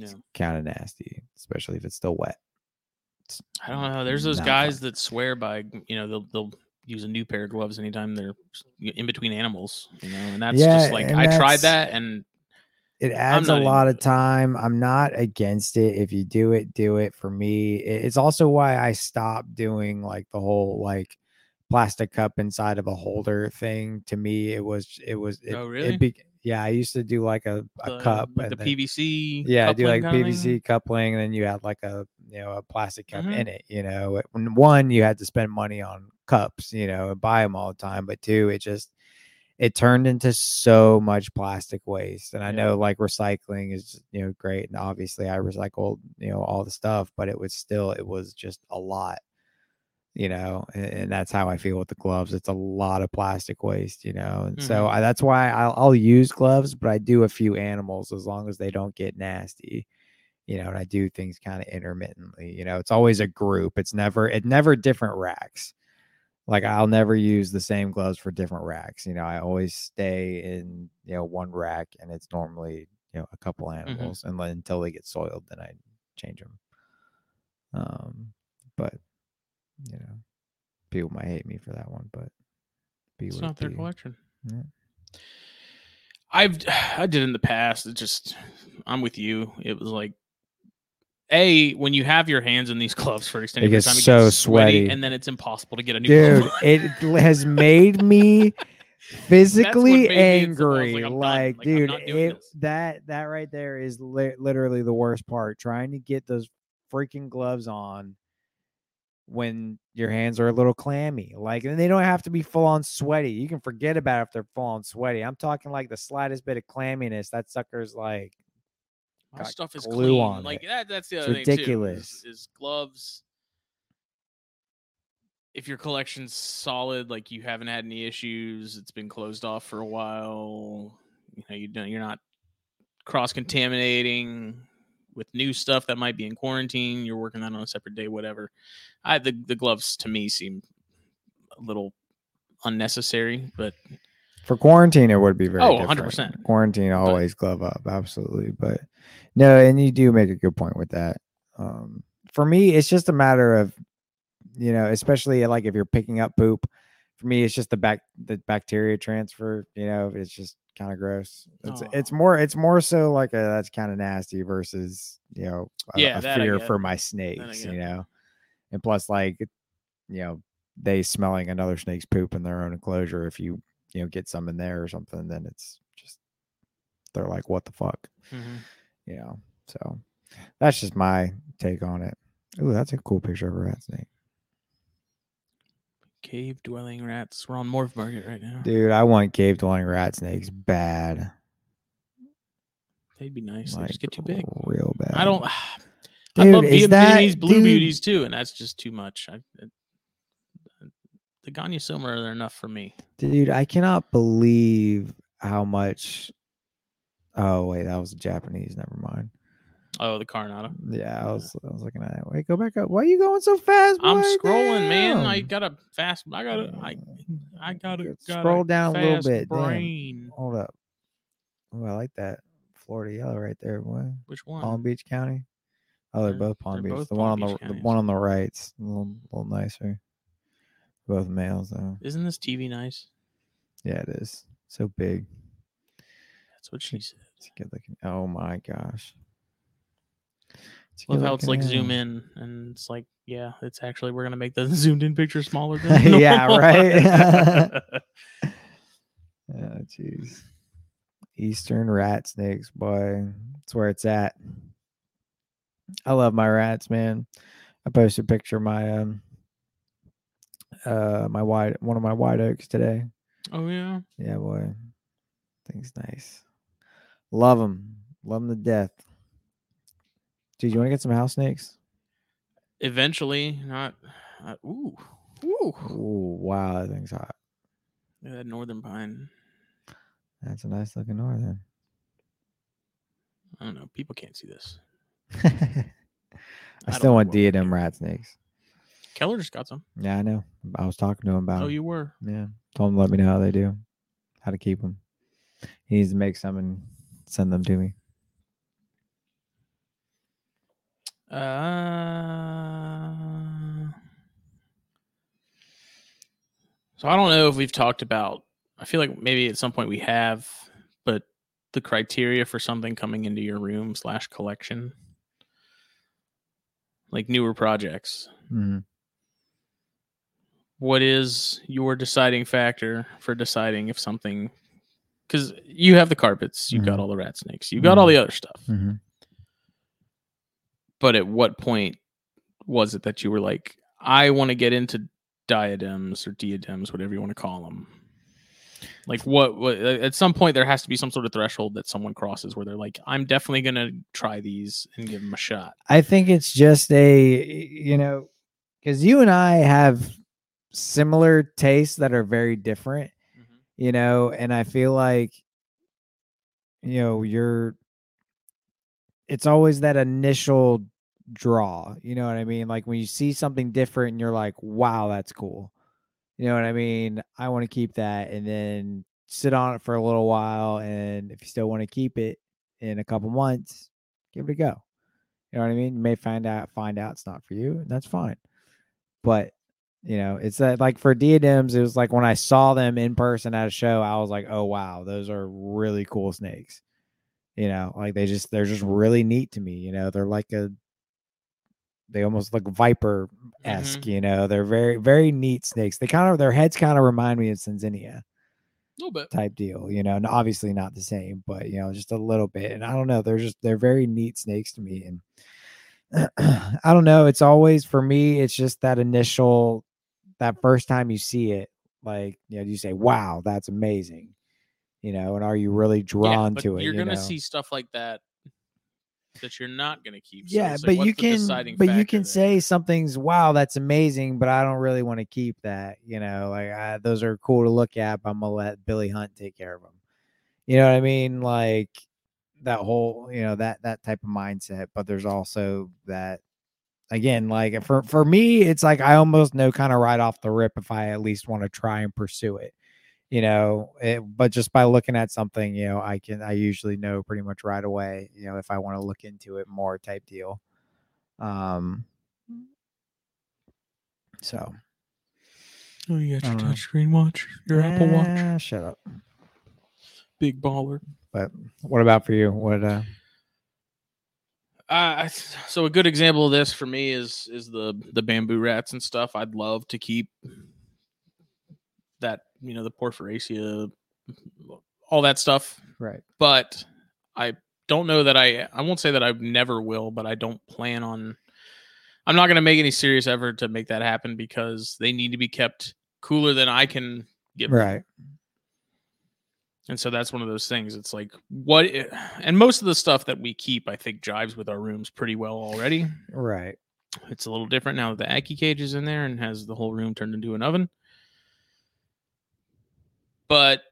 Yeah. kind of nasty, especially if it's still wet. It's I don't know. There's those guys fun. that swear by, mm, you know, they'll they'll use a new pair of gloves anytime they're in between animals, you know, and that's Yeah, just like I tried that and It adds a lot of time. I'm not against it. If you do it, do it. For me, it's also why I stopped doing like the whole like plastic cup inside of a holder thing. To me, it was it was it, Oh, it really? be- yeah, I used to do like a, a the, cup like and the then- PVC. yeah, I do like kinda PVC coupling, and then you had like a you know a plastic cup Mhm. in it. You know, one you had to spend money on cups, you know, and buy them all the time, but two, it just it turned into so much plastic waste. And I Yeah. know like recycling is you know great, and obviously I recycled you know all the stuff, but it was still it was just a lot. You know, and, and that's how I feel with the gloves. It's a lot of plastic waste, you know, and so Mhm. I, that's why I'll, I'll use gloves, but I do a few animals as long as they don't get nasty you know, and I do things kind of intermittently. You know, it's always a group. It's never it never different racks. Like I'll never use the same gloves for different racks. You know, I always stay in you know one rack, and it's normally you know a couple animals, and then until they get soiled, then I change them. Um, but you know, people might hate me for that one, but be It's not their be. collection. Yeah. I've I did in the past. It just I'm with you. It was like a when you have your hands in these gloves for extended It gets time, it so gets sweaty, sweaty. and then it's impossible to get a new Dude, glove. it has made me physically made me and so I was angry. like. Like, Like, dude, it, that that right there is li- literally the worst part. Trying to get those freaking gloves on when your hands are a little clammy. Like, and they don't have to be full on sweaty. You can forget about it if they're full on sweaty. I'm talking like the slightest bit of clamminess. That sucker's like, My stuff is glue clean. on like it. that. That's the It's other thing too. ridiculous. Is, is gloves. If your collection's solid, like you haven't had any issues, it's been closed off for a while. You know, you don't. You're not cross contaminating with new stuff that might be in quarantine. You're working that on a separate day, whatever. I the the gloves to me seem a little unnecessary, but For quarantine, it would be very Oh, 100%. Quarantine always glove up, absolutely. But no, and you do make a good point with that. Um, for me, it's just a matter of, you know, especially like if you're picking up poop. For me, it's just the back the bacteria transfer. You know, it's just kind of gross. It's Oh. it's more it's more so like a that's kind of nasty versus you know a, Yeah, a fear for my snakes. You know, and plus like you know they smelling another snake's poop in their own enclosure if you you know get some in there or something then it's just they're like what the fuck mhm. you know so that's just my take on it Ooh, that's a cool picture of a rat snake cave dwelling rats. We're on Morph Market right now. dude i want cave dwelling rat snakes bad They'd be nice. They like just get too big. real bad I don't. I Dude, love is that- Vietnamese blue dude. beauties too, and that's just too much. I, it- the Ganya Silmer are enough for me. dude i cannot believe how much oh wait that was japanese never mind Oh, the Carinata. yeah i was i was looking at it wait go back up why are you going so fast I'm boy? scrolling, man. I gotta fast. I gotta. I. I gotta. Good. gotta Scroll down a little bit, damn. Hold up. Oh, I like that Florida yellow right there. Boy. Which one? Palm Beach County. Oh, they're They're- both Palm they're Beach. both The one Palm on Beach the the one on the right's a little, little nicer. Both males though. Isn't this TV nice? Yeah, it is. So big. That's what she said. It's good looking. Oh my gosh. Love how it's like zoom in, and it's like, yeah, it's actually we're gonna make the zoomed in picture smaller than Yeah, right? Oh, jeez. Eastern rat snakes, boy. That's where it's at. I love my rats, man. I posted a picture of my um uh my white one of my white oaks today. oh yeah. Yeah, boy. Thing's nice. Love them. Love them to death. Dude, you want to get some house snakes? Eventually, not. Uh, ooh, ooh. Ooh, wow, that thing's hot. Look at that northern pine. That's a nice looking northern. I don't know. People can't see this. I don't still want we're diadem doing. rat snakes. Keller just got some. Yeah, I know. I was talking to him about. Oh, 'em. you were. Yeah, told him to let me know how they do, how to keep them. He needs to make some and send them to me. Uh, so I don't know if we've talked about. I feel like maybe at some point we have, but the criteria for something coming into your room slash collection, like newer projects. Mhm. What is your deciding factor for deciding if something? Because you have the carpets, you've got Mhm. all the rat snakes, you've got all the other stuff. But at what point was it that you were like i want to get into diadems or diadems whatever you want to call them like what, what uh, at some point there has to be some sort of threshold that someone crosses where they're like i'm definitely going to try these and give them a shot. I think it's just a you know because you and I have similar tastes that are very different, mm-hmm. you know, and I feel like you know you're it's always that initial draw, you know what I mean? Like when you see something different and you're like, "Wow, that's cool." You know what I mean? I want to keep that and then sit on it for a little while and if you still want to keep it in a couple months, give it a go. You know what I mean? You may find out find out it's not for you, and that's fine. But you know, it's that like for diadems, it was like when I saw them in person at a show, I was like, oh wow, those are really cool snakes. You know, like they just they're just really neat to me. You know, they're like a they almost look mm-hmm. viper esque. You know, they're very very neat snakes. They kind of their heads kind of remind me of Sanzinia a little bit type deal, you know, and obviously not the same, but you know, just a little bit. And I don't know, they're just they're very neat snakes to me. And I don't know, it's always for me, it's just that initial that first time you see it, like you know, you say, Wow, that's amazing. You know, and are you really drawn but to it? you're you gonna know? see stuff like that that you're not gonna keep so yeah, like, but you can but you can there? say something's wow, that's amazing, but I don't really want to keep that. You know, like I, those are cool to look at, but I'm gonna let Billy Hunt take care of them. You know what I mean? Like that whole, you know, that that type of mindset. But there's also that again, like for for me, it's like I almost know kind of right off the rip if I at least want to try and pursue it. You know, it, but just by looking at something, you know, I can I usually know pretty much right away. You know, if I want to look into it more, type deal. Um. So oh you got your touch screen watch your apple watch Ah, Shut up. big baller But what about for you? What? uh Uh, so a good example of this for me is is the the bamboo rats and stuff. I'd love to keep that, you know, the porphyracea, all that stuff, Right. but I don't know that I I won't say that I never will, but I don't plan on. I'm not going to make any serious effort to make that happen because they need to be kept cooler than I can give them. Right. And so that's one of those things. It's like what, and most of the stuff that we keep, I think, jives with our rooms pretty well already. Right. It's a little different now that the Ackie cage is in there and has the whole room turned into an oven. But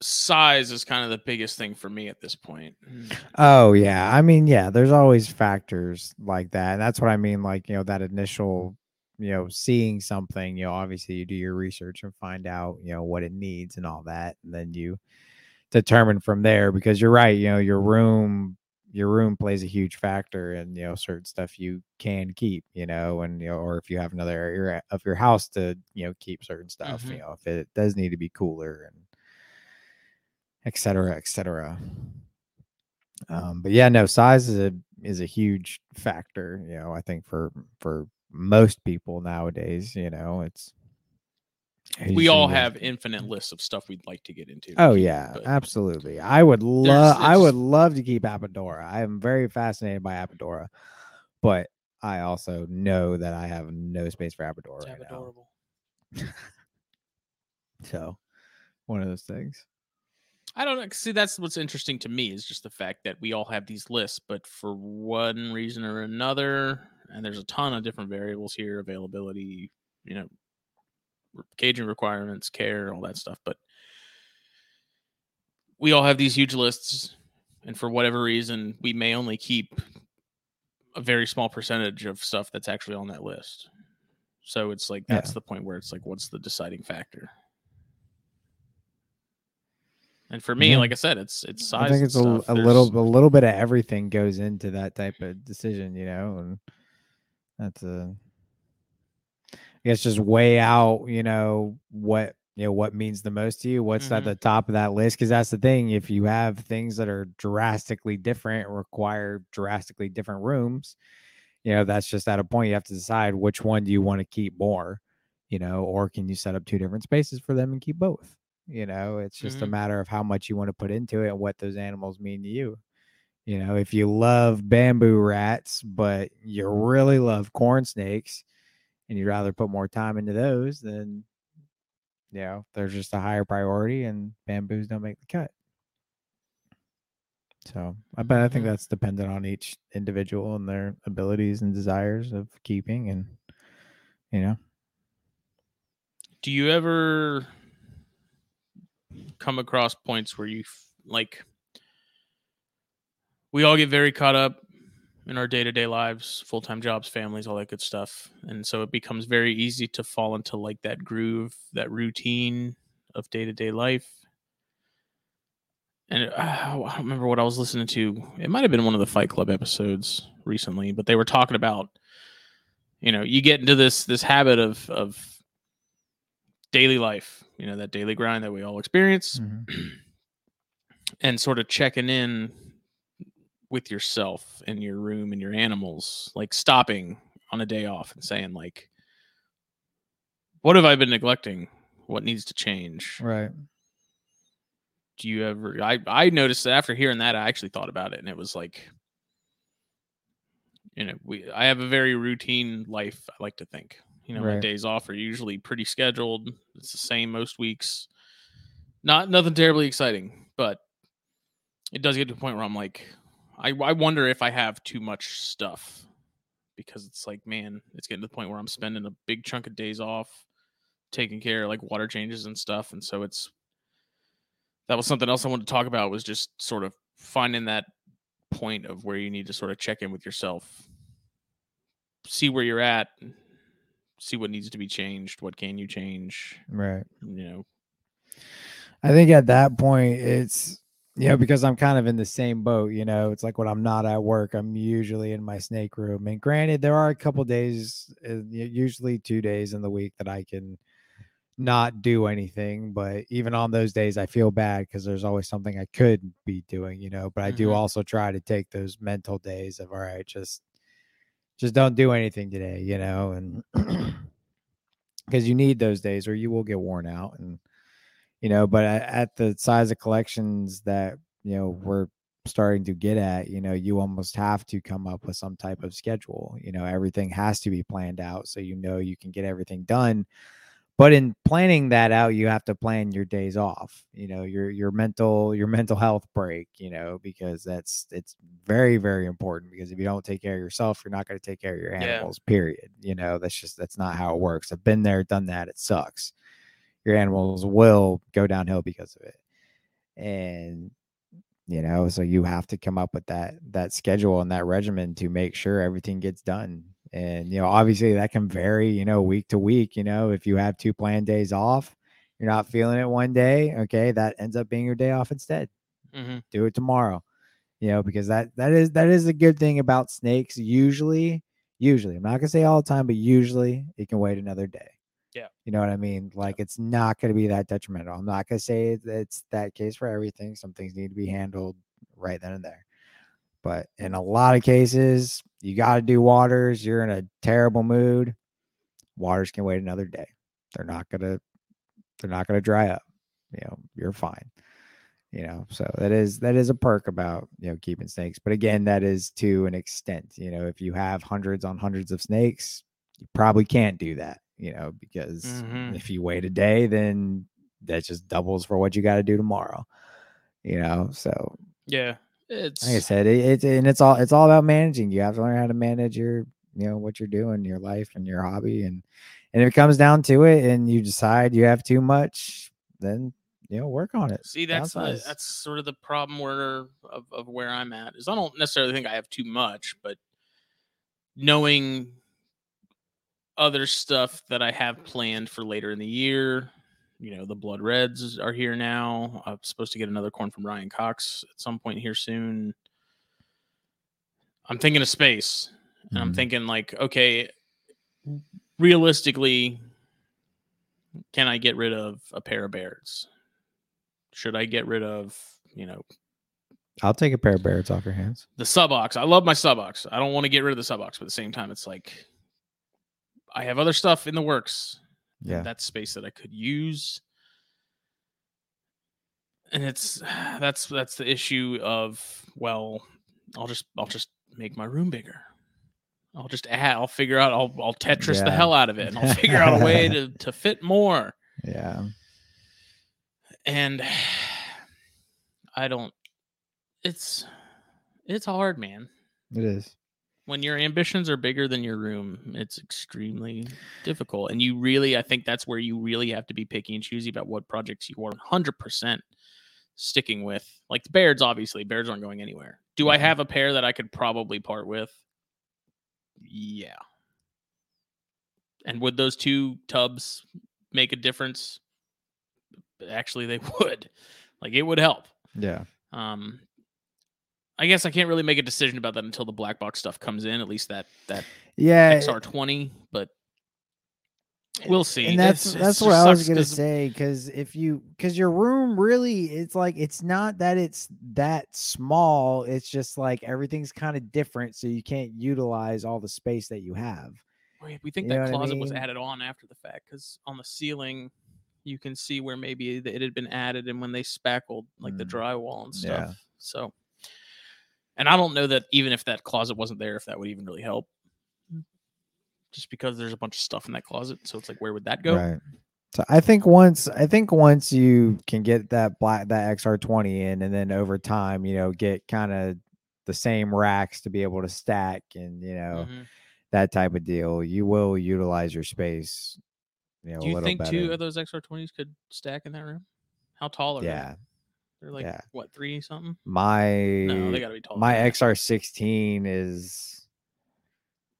size is kind of the biggest thing for me at this point. Hmm. Oh yeah. I mean, yeah, there's always factors like that. And that's what I mean, like, you know, that initial, you know, seeing something, you know, obviously you do your research and find out, you know, what it needs and all that. And then you determine from there because you're right, you know, your room your room plays a huge factor in, you know, certain stuff you can keep, you know, and you know, or if you have another area of your house to, you know, keep certain stuff, Mhm. you know, if it does need to be cooler and et cetera, et cetera. Um, but yeah, no, size is a is a huge factor. You know, I think for for most people nowadays, you know, it's we all have infinite lists of stuff we'd like to get into. Oh keep, yeah, but- absolutely. I would love I would love to keep Apodora. I am very fascinated by Apodora, but I also know that I have no space for Apodora It's right now. So one of those things. I don't know. See, that's what's interesting to me is just the fact that we all have these lists, but for one reason or another, and there's a ton of different variables here availability, you know, re- caging requirements, care, all that stuff. But we all have these huge lists, and for whatever reason, we may only keep a very small percentage of stuff that's actually on that list. So it's like Yeah. that's the point where it's like, what's the deciding factor? And for me, Yeah. like I said, it's it's size. I think it's a, a little a little bit of everything goes into that type of decision, you know, and that's a I guess just weigh out, you know, what you know what means the most to you, what's at Mhm. the top of that list. Cause that's the thing. If you have things that are drastically different, require drastically different rooms, you know, that's just at a point you have to decide which one do you want to keep more, you know, or can you set up two different spaces for them and keep both? You know, it's just a Mhm. matter of how much you want to put into it and what those animals mean to you. You know, if you love bamboo rats, but you really love corn snakes and you'd rather put more time into those, than you know, there's just a higher priority and bamboos don't make the cut. So I bet I think Mhm. that's dependent on each individual and their abilities and desires of keeping and you know. Do you ever come across points where you like we all get very caught up in our day-to-day lives, full-time jobs, families, all that good stuff. And so it becomes very easy to fall into like that groove, that routine of day-to-day life. And uh, I don't remember what I was listening to. It might have been one of the Fight Club episodes recently, but they were talking about you know, you get into this this habit of of daily life, you know, that daily grind that we all experience Mhm. and sort of checking in with yourself and your room and your animals, like stopping on a day off and saying like what have I been neglecting? What needs to change? Right. Do you ever I I noticed that after hearing that I actually thought about it and it was like you know, we I have a very routine life, I like to think. You know, my days off are usually pretty scheduled. It's the same most weeks. Not nothing terribly exciting, but it does get to a point where I'm like, I, I wonder if I have too much stuff because it's like, man, it's getting to the point where I'm spending a big chunk of days off taking care of like water changes and stuff. And so it's that was something else I wanted to talk about was just sort of finding that point of where you need to sort of check in with yourself, see where you're at, see what needs to be changed, what can you change, Right. you know. I think at that point it's you know because I'm kind of in the same boat, you know, it's like when I'm not at work, I'm usually in my snake room. And granted, there are a couple days, uh, usually two days in the week that I can not do anything. But even on those days, I feel bad because there's always something I could be doing, you know. But I do Mhm. also try to take those mental days of all right, just just don't do anything today, you know, and because you need those days or you will get worn out and you know but at, the size of collections that you know we're starting to get at you know you almost have to come up with some type of schedule you know everything has to be planned out so you know you can get everything done. But in planning that out you have to plan your days off you know your your mental your mental health break you know because that's it's very very important because if you don't take care of yourself you're not going to take care of your Yeah. animals period you know that's just that's not how it works. I've been there done that it sucks your animals will go downhill because of it. And you know so you have to come up with that that schedule and that regimen to make sure everything gets done. And you know obviously that can vary you know week to week you know if you have two planned days off you're not feeling it one day okay that ends up being your day off instead. Mm-hmm. do it tomorrow you know because that that is that is a good thing about snakes. Usually usually i'm not gonna say all the time but usually it can wait another day Yeah. you know what i mean? Like it's not gonna be that detrimental. I'm not gonna say it's that case for everything. Some things need to be handled right then and there. But in a lot of cases you got to do waters. You're in a terrible mood. Waters can wait another day. They're not gonna they're not gonna dry up. You know you're fine. You know so that is that is a perk about you know keeping snakes. But again that is to an extent. You know if you have hundreds on hundreds of snakes you probably can't do that you know because Mhm. if you wait a day then that just doubles for what you got to do tomorrow you know so Yeah. It's like i said it, and it's all it's all about managing you have to learn how to manage your you know what you're doing your life and your hobby and and if it comes down to it and you decide you have too much then you know work on it See, that's the, that's sort of the problem where of, of where I'm at is I don't necessarily think I have too much, but knowing other stuff that I have planned for later in the year, you know, the blood reds are here now. I'm supposed to get another corn from Ryan Cox at some point here soon. I'm thinking of space. And I'm Mhm. thinking like, okay, realistically, can I get rid of a pair of Bairds? Should I get rid of, you know, I'll take a pair of Bairds off your hands. the subocs? I love my subocs. I don't want to get rid of the subocs, but at the same time, it's like I have other stuff in the works. Yeah. That space that I could use. And it's that's that's the issue of well, I'll just I'll just make my room bigger. I'll just add I'll figure out I'll I'll Tetris the hell out of it and I'll figure out a way to to fit more. Yeah. And I don't it's it's hard, man. It is. When your ambitions are bigger than your room, it's extremely difficult. And you really, I think that's where you really have to be picky and choosy about what projects you are 100% sticking with. Like the Bairds, obviously, Bairds aren't going anywhere. Do I Mhm. have a pair that I could probably part with? Yeah. And would those two tubs make a difference? Actually, they would. Like it would help. Yeah. Um, I guess I can't really make a decision about that until the black box stuff comes in. At least that that Yeah. XR20, but we'll see. And that's It's- that's it what I was gonna say. Because if you, because your room really, it's like it's not that it's that small. It's just like everything's kind of different, so you can't utilize all the space that you have. We think You that what I closet was added on after the fact because on the ceiling, you can see where maybe it had been added and when they spackled like the Mm. drywall and Yeah. stuff. So, and I don't know that even if that closet wasn't there, if that would even really help. Just because there's a bunch of stuff in that closet, so it's like, where would that go? Right. So I think once I think once you can get that black that XR20 in, and then over time, you know, get kind of the same racks to be able to stack and you know Mhm. that type of deal, you will utilize your space. You know, Do you think better. two of those XR20s could stack in that room? How tall are they? They're like yeah. what three something? my No, they gotta be taller. my. XR16 is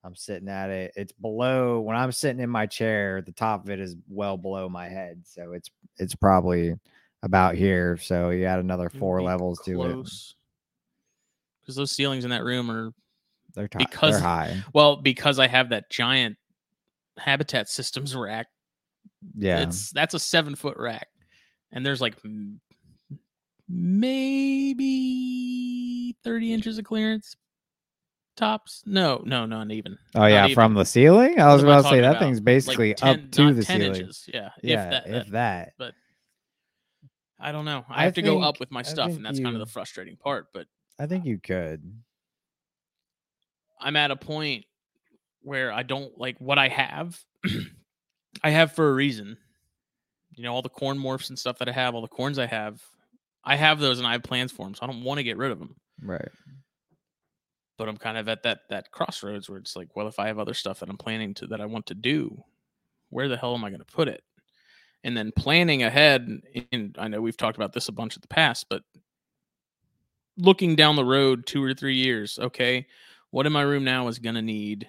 I'm sitting at it. It's below when I'm sitting in my chair, the top of it is well below my head. So it's it's probably about here. So you add another four levels to it. Because those ceilings in that room are They're, ti- because- they're high. well, because I have that giant habitat systems rack. Yeah. It's that's a seven foot rack, and there's like maybe thirty inches of clearance tops. No, no, not even. oh not yeah, even. from the ceiling? I was about to say that about? thing's Like basically 10 up to the 10 ceiling. inches. Yeah, Yeah, if that, if that- that. I don't know. I I have to go up with my stuff, and that's kind of the frustrating part. But I think you could. I'm at a point where I don't like what I have. I have for a reason. You know, all the corn morphs and stuff that I have, all the corns I have, I have those and I have plans for them. So I don't want to get rid of them. Right. But I'm kind of at that that crossroads where it's like, well, if I have other stuff that I'm planning to that I want to do, where the hell am I going to put it? And then planning ahead. and I know we've talked about this a bunch in the past, but looking down the road two or three years, okay, what in my room now is going to need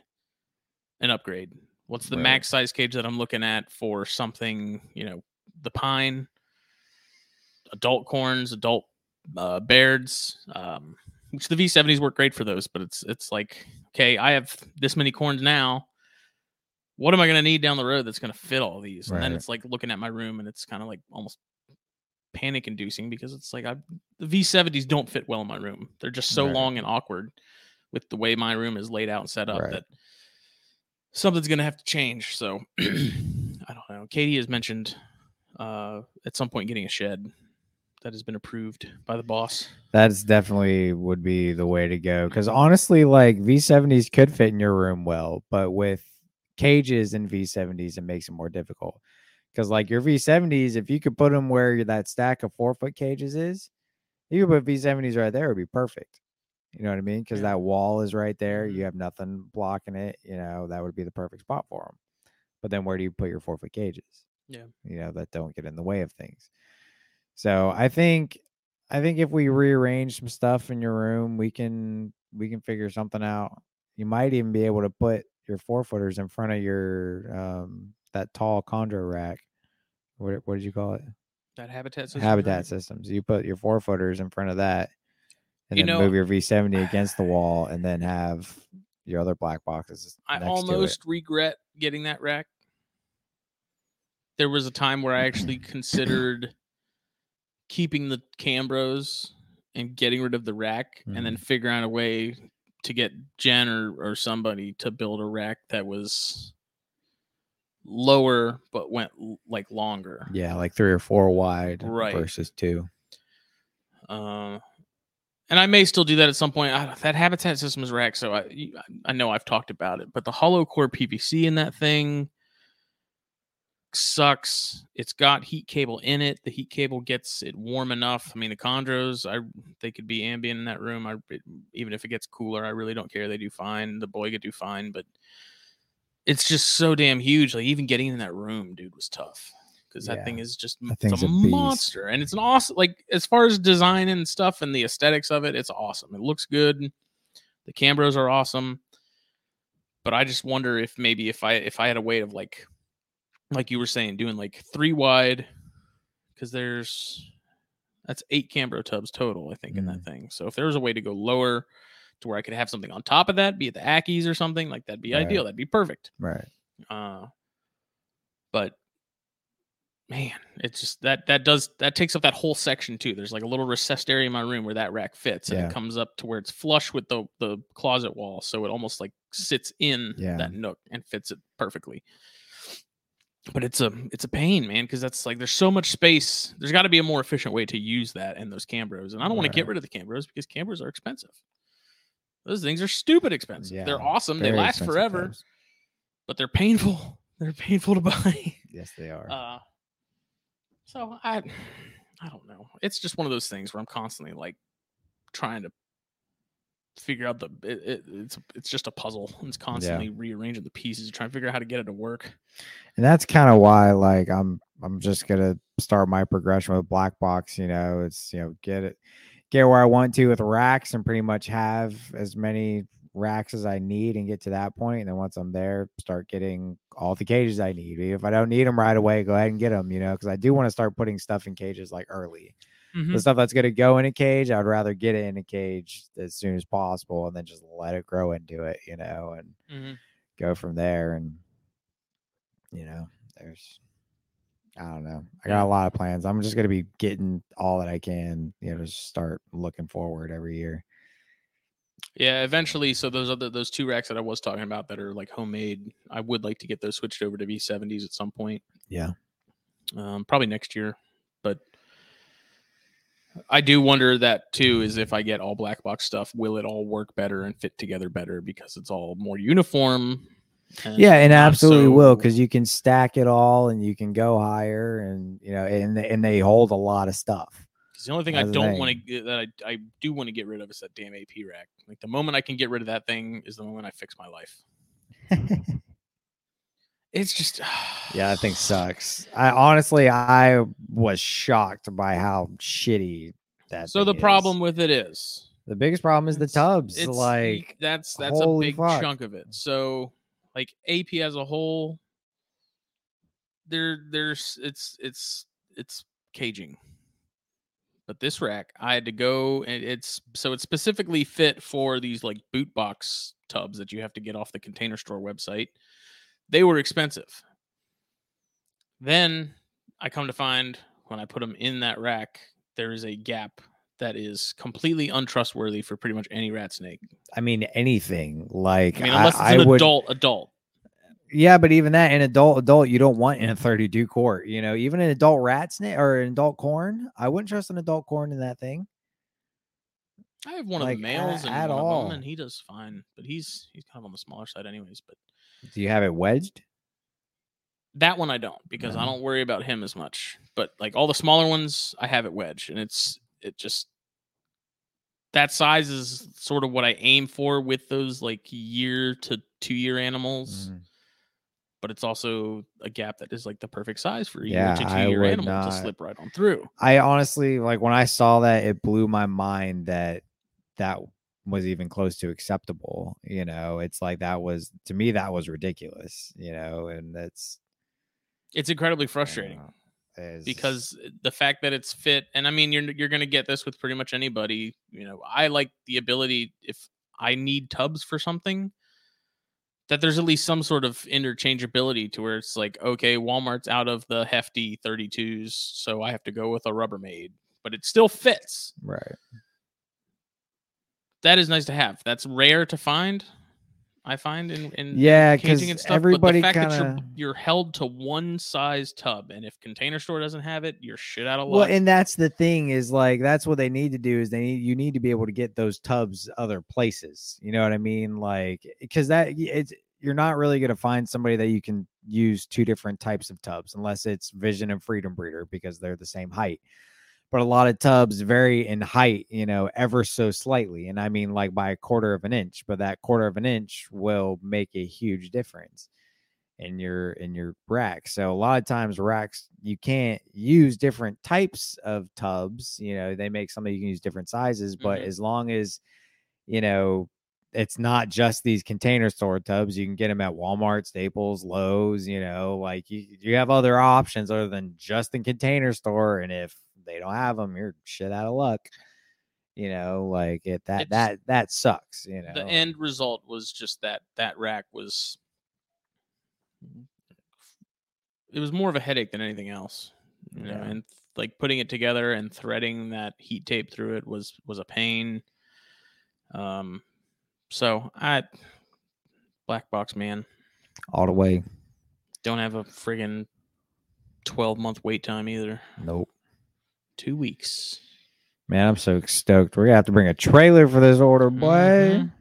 an upgrade? What's the Right. max size cage that I'm looking at for something, you know, the pine, adult corns, adult uh, Bairds, um, which the V70s work great for those, but it's it's like, okay, I have this many corns now. What am I going to need down the road that's going to fit all these? And then it's like looking at my room and it's kind of like almost panic inducing because it's like I the V70s don't fit well in my room. They're just so Right. long and awkward with the way my room is laid out and set up Right. that something's going to have to change. So I don't know. Katie has mentioned uh, at some point getting a shed that has been approved by the boss. That's definitely would be the way to go. Because honestly, like V70s could fit in your room well, but with cages and V70s, it makes it more difficult. Because like your V70s, if you could put them where that stack of four foot cages is, you could put V70s right there, it would be perfect. You know what I mean? Because Yeah. that wall is right there. Mhm. You have nothing blocking it. You know, that would be the perfect spot for them. But then where do you put your four foot cages? Yeah. You know, that don't get in the way of things. So I think I think if we rearrange some stuff in your room, we can we can figure something out. You might even be able to put your four footers in front of your um that tall chondro rack What what did you call it? That habitat system. Habitat systems. You put your four footers in front of that, and You then know- move your V seventy against the wall, and then have your other black boxes. I next to it. almost regret getting that rack. There was a time where I actually considered keeping the Cambros and getting rid of the rack and Mm-hmm. then figuring out a way to get Jen or, or somebody to build a rack that was lower but went like longer. Yeah, like three or four wide Right. versus two. Uh, and I may still do that at some point. I, that habitat system is rack, so I I know I've talked about it, but the hollow core PVC in that thing sucks. It's got heat cable in it. The heat cable gets it warm enough. I mean, the chondros, I they could be ambient in that room. I it- even if it gets cooler, I really don't care. They do fine. The boy could do fine, but it's just so damn huge. Like even getting in that room, dude, was tough because that thing is just it's a, a monster, and it's an awesome. Like as far as design and stuff and the aesthetics of it, it's awesome. It looks good. The Cambros are awesome, but I just wonder if maybe if I if I had a way of like, like you were saying, doing like three wide, because there's that's eight Cambro tubs total, I think, in that thing. So if there was a way to go lower to where I could have something on top of that, be it the Ackies or something, like that'd be Right. ideal. That'd be perfect. Right. Uh, but man, it's just that that does that takes up that whole section too. There's like a little recessed area in my room where that rack fits, and Yeah. it comes up to where it's flush with the the closet wall, so it almost like sits in Yeah. that nook and fits it perfectly. But it's a it's a pain, man, because that's like there's so much space. There's got to be a more efficient way to use that and those Cambros, and I don't want to get rid of the Cambros because Cambros are expensive. Those things are stupid expensive. They're awesome. They last forever tubs. but they're painful. They're painful to buy. Yes, they are. Uh, so I, I don't know. It's just one of those things where I'm constantly like trying to figure out the. It, it, it's it's just a puzzle. It's constantly rearranging the pieces, trying to figure out how to get it to work. and that's kind of why like i'm i'm just gonna start my progression with black box you know it's you know get it get where i want to with racks and pretty much have as many racks as i need and get to that point and then once i'm there start getting all the cages i need if i don't need them right away go ahead and get them you know because i do want to start putting stuff in cages like early Mhm. the stuff that's going to go in a cage i'd rather get it in a cage as soon as possible and then just let it grow into it you know and Mhm. go from there and you know there's i don't know i got a lot of plans i'm just going to be getting all that i can you know just start looking forward every year Yeah, eventually. So those other those two racks that I was talking about that are like homemade, I would like to get those switched over to V70s at some point. yeah um, probably next year. I do wonder that too. Is if I get all black box stuff, will it all work better and fit together better because it's all more uniform? yeah and absolutely will because you can stack it all and you can go higher and you know and they, and they hold a lot of stuff the only thing I That's the don't want to get that I, I do want to get rid of is that damn AP rack. Like the moment I can get rid of that thing is the moment I fix my life. It's just yeah that thing sucks i honestly i was shocked by how shitty that So the is. problem with it is the biggest problem is the tubs it's like that's that's a big fuck. chunk of it. So like AP as a whole, there there's it's it's it's caging. But this rack, I had to go and it's so it's specifically fit for these like boot box tubs that you have to get off the container store website. They were expensive. Then I come to find when I put them in that rack, there is a gap that is completely untrustworthy for pretty much any rat snake. I mean, anything like I mean, unless I, it's an would, adult, adult. Yeah, but even that, an adult, adult, you don't want in a 32 quart. You know, even an adult rat snake or an adult corn, I wouldn't trust an adult corn in that thing. I have one Like, of the males a- and at all. and he does fine. But he's he's kind of on the smaller side, anyways. But Do you have it wedged? that one I don't because I don't worry about him as much. But like all the smaller ones, I have it wedged, and it's it just that size is sort of what I aim for with those like year to two year animals. Mhm. But it's also a gap that is like the perfect size for a Yeah, year to two year animal not- to slip right on through. I honestly like when I saw that, it blew my mind that that was even close to acceptable. You know, it's like that was to me that was ridiculous. You know, and that's It's incredibly frustrating. know. is because eh, the fact that it's fit and i mean you're you're going to get this with pretty much anybody you know i like the ability if i need tubs for something that there's at least some sort of interchangeability to where it's like okay walmart's out of the hefty 32s so i have to go with a rubbermaid but it still fits right. That is nice to have that's rare to find i find in, in Yeah, 'cause and stuff everybody but the fact that kinda- you're, you're held to one size tub and if container store doesn't have it you're shit out of luck. Well, and that's the thing is like that's what they need to do is they need you need to be able to get those tubs other places. You know what I mean? Like because that it's you're not really going to find somebody that you can use two different types of tubs unless it's Vision and Freedom Breeder because they're the same height. But a lot of tubs vary in height, you know, ever so slightly, and I mean like by a quarter of an inch. But that quarter of an inch will make a huge difference in your in your rack. So a lot of times racks you can't use different types of tubs. You know, they make some that you can use different sizes, but Mhm. as long as you know it's not just these container store tubs, you can get them at Walmart, Staples, Lowe's, you know, like you, you have other options other than just the container store. And if they don't have them, you're shit out of luck. You know, like it that It's- that that sucks, you know. the end result was just that that rack was it was more of a headache than anything else you know Yeah. and like putting it together and threading that heat tape through it was was a pain um so i black box man all the way. don't have a friggin 12 month wait time either Nope. Two weeks Man, I'm so stoked. We're gonna have to bring a trailer for this order, boy. Mhm.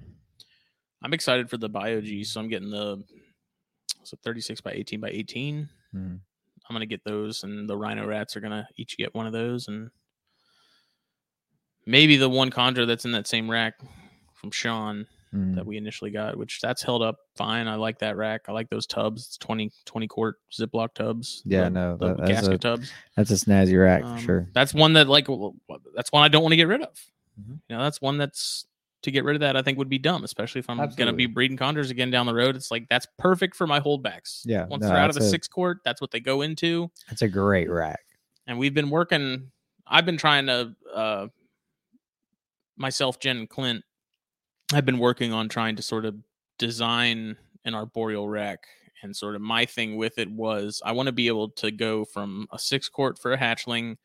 i'm excited for the bio g so i'm getting the so 36 by 18 by 18 Mhm. I'm gonna get those, and the Rhino Rats are gonna each get one of those, and maybe the one Conjure that's in that same rack from Sean Mhm. that we initially got, which that's held up fine. I like that rack. I like those tubs. It's 20, 20 quart Ziploc tubs. Yeah, the- no, the that- gasket a- tubs. That's a snazzy rack Um, for sure. That's one that like that's one I don't want to get rid of. Mhm. You know, that's one that's to get rid of that I think would be dumb, especially if I'm gonna be breeding chondros again down the road. It's like that's perfect for my holdbacks. Yeah, Once no, they're out of the a- six quart, that's what they go into. That's a great rack. and we've been working i've been trying to uh myself jen and clint i've been working on trying to sort of design an arboreal rack and sort of my thing with it was i want to be able to go from a six quart for a hatchling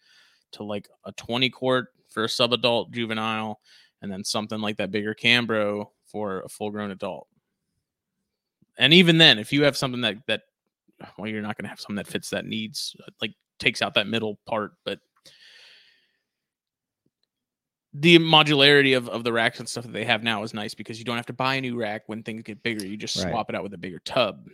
to like a 20 quart for a subadult juvenile and then something like that bigger cambro for a full grown adult. And even then if you have something that that well you're not going to have something that fits that needs uh, like takes out that middle part but the modularity of, of the racks and stuff that they have now is nice because you don't have to buy a new rack when things get bigger. You just Right. swap it out with a bigger tub.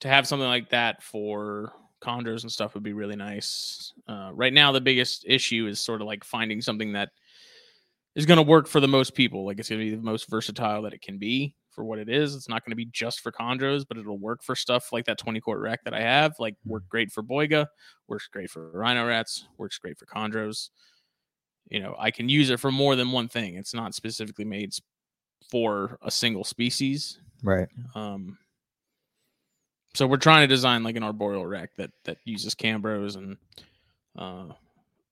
To have something like that for chondros and stuff would be really nice. Uh, right now the biggest issue is sort of like finding something that is going to work for the most people. Like it's going to be the most versatile that it can be for what it is. It's not going to be just for chondros but it'll work for stuff like that 20 quart rack that i have. Like work great for Boiga works great for rhino rats works great for chondros you know i can use it for more than one thing it's not specifically made for a single species Right. um so we're trying to design like an arboreal rack that that uses cambros and uh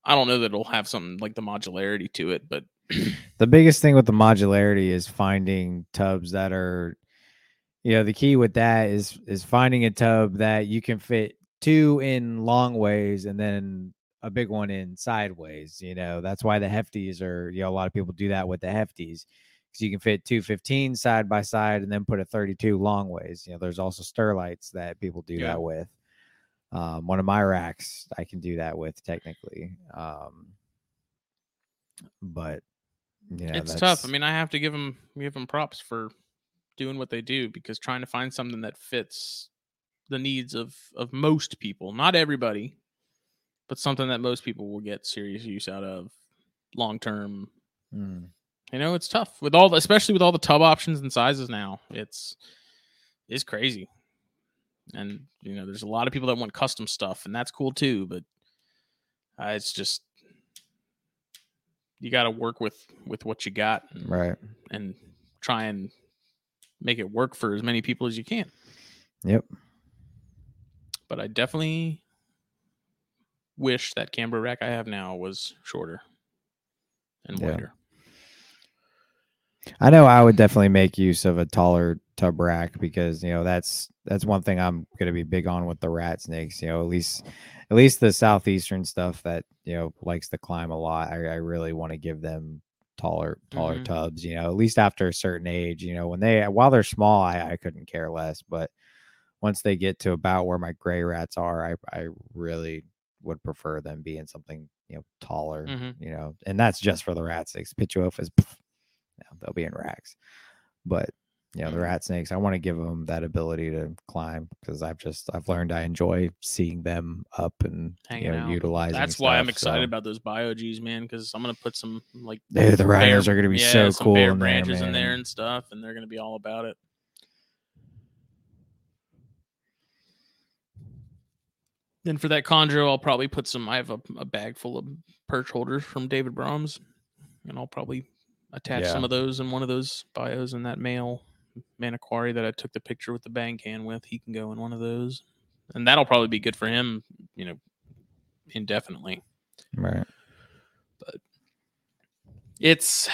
i don't know that it'll have something like the modularity to it but The biggest thing with the modularity is finding tubs that are you know, the key with that is is finding a tub that you can fit two in long ways and then a big one in sideways. You know, that's why the hefties are, you know, a lot of people do that with the hefties because you can fit 215 side by side and then put a 32 long ways. You know, there's also Sterlites that people do Yeah. that with. Um, one of my racks I can do that with technically. Um, but yeah, it's tough i mean i have to give them give them props for doing what they do because trying to find something that fits the needs of of most people not everybody but something that most people will get serious use out of long term Mm, You know, it's tough with all, the, especially with all the tub options and sizes now. It's it's crazy, and you know, there's a lot of people that want custom stuff, and that's cool too. But uh, it's just you got to work with with what you got, and, right. and try and make it work for as many people as you can. Yep. But I definitely wish that Cambro rack I have now was shorter and Yeah. wider. I know I would definitely make use of a taller tub rack because you know that's that's one thing I'm going to be big on with the rat snakes. You know, at least at least the southeastern stuff that you know likes to climb a lot. I, I really want to give them taller taller Mhm. tubs. You know, at least after a certain age. You know, when they while they're small, I, I couldn't care less, but once they get to about where my gray rats are, I I really would prefer them being something you know taller. Mhm. You know, and that's just for the rat snakes. Pituophis, know, they'll be in racks. But you know, the Mhm. rat snakes, I want to give them that ability to climb because I've just I've learned I enjoy seeing them up and Hanging you know out. utilizing. That's why I'm excited so- about those biogs, man, because I'm gonna put some like Dude, the riders are gonna be yeah, so cool bare in there, branches in there and stuff, and they're gonna be all about it. Then for that chondro, I'll probably put some. I have a, a bag full of perch holders from David Brahms, and I'll probably attach some of those in one of those bios in that male Manokwari that I took the picture with the bang can with. He can go in one of those, and that'll probably be good for him. You know, indefinitely. Right. But it's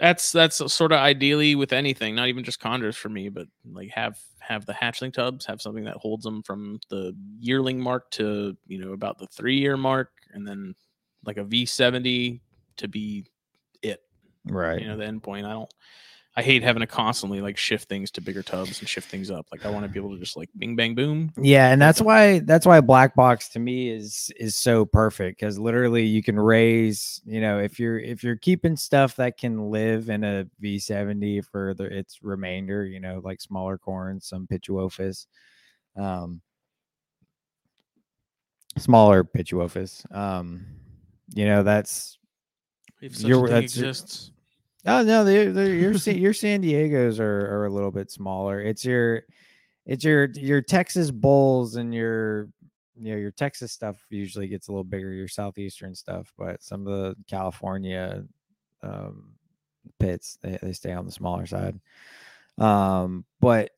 that's that's sort of ideally with anything not even just chondros for me but like have have the hatchling tubs have something that holds them from the yearling mark to you know about the three year mark and then like a v70 to be it Right. you know the end point i don't i hate having to constantly like shift things to bigger tubs and shift things up. Like i want to be able to just like bing bang boom. Yeah, and that's why that's why black box to me is is so perfect because literally you can raise, you know, if you're if you're keeping stuff that can live in a V70 for the its remainder, you know, like smaller corns, some pituophis, um, smaller pituophis, um, you know, that's if such You're- a thing that's your- exists Oh no, they're, they're, your your San Diego's are, are a little bit smaller. It's your it's your your Texas Bulls and your you know your Texas stuff usually gets a little bigger. Your southeastern stuff, but some of the California um, pits they, they stay on the smaller side. Um, but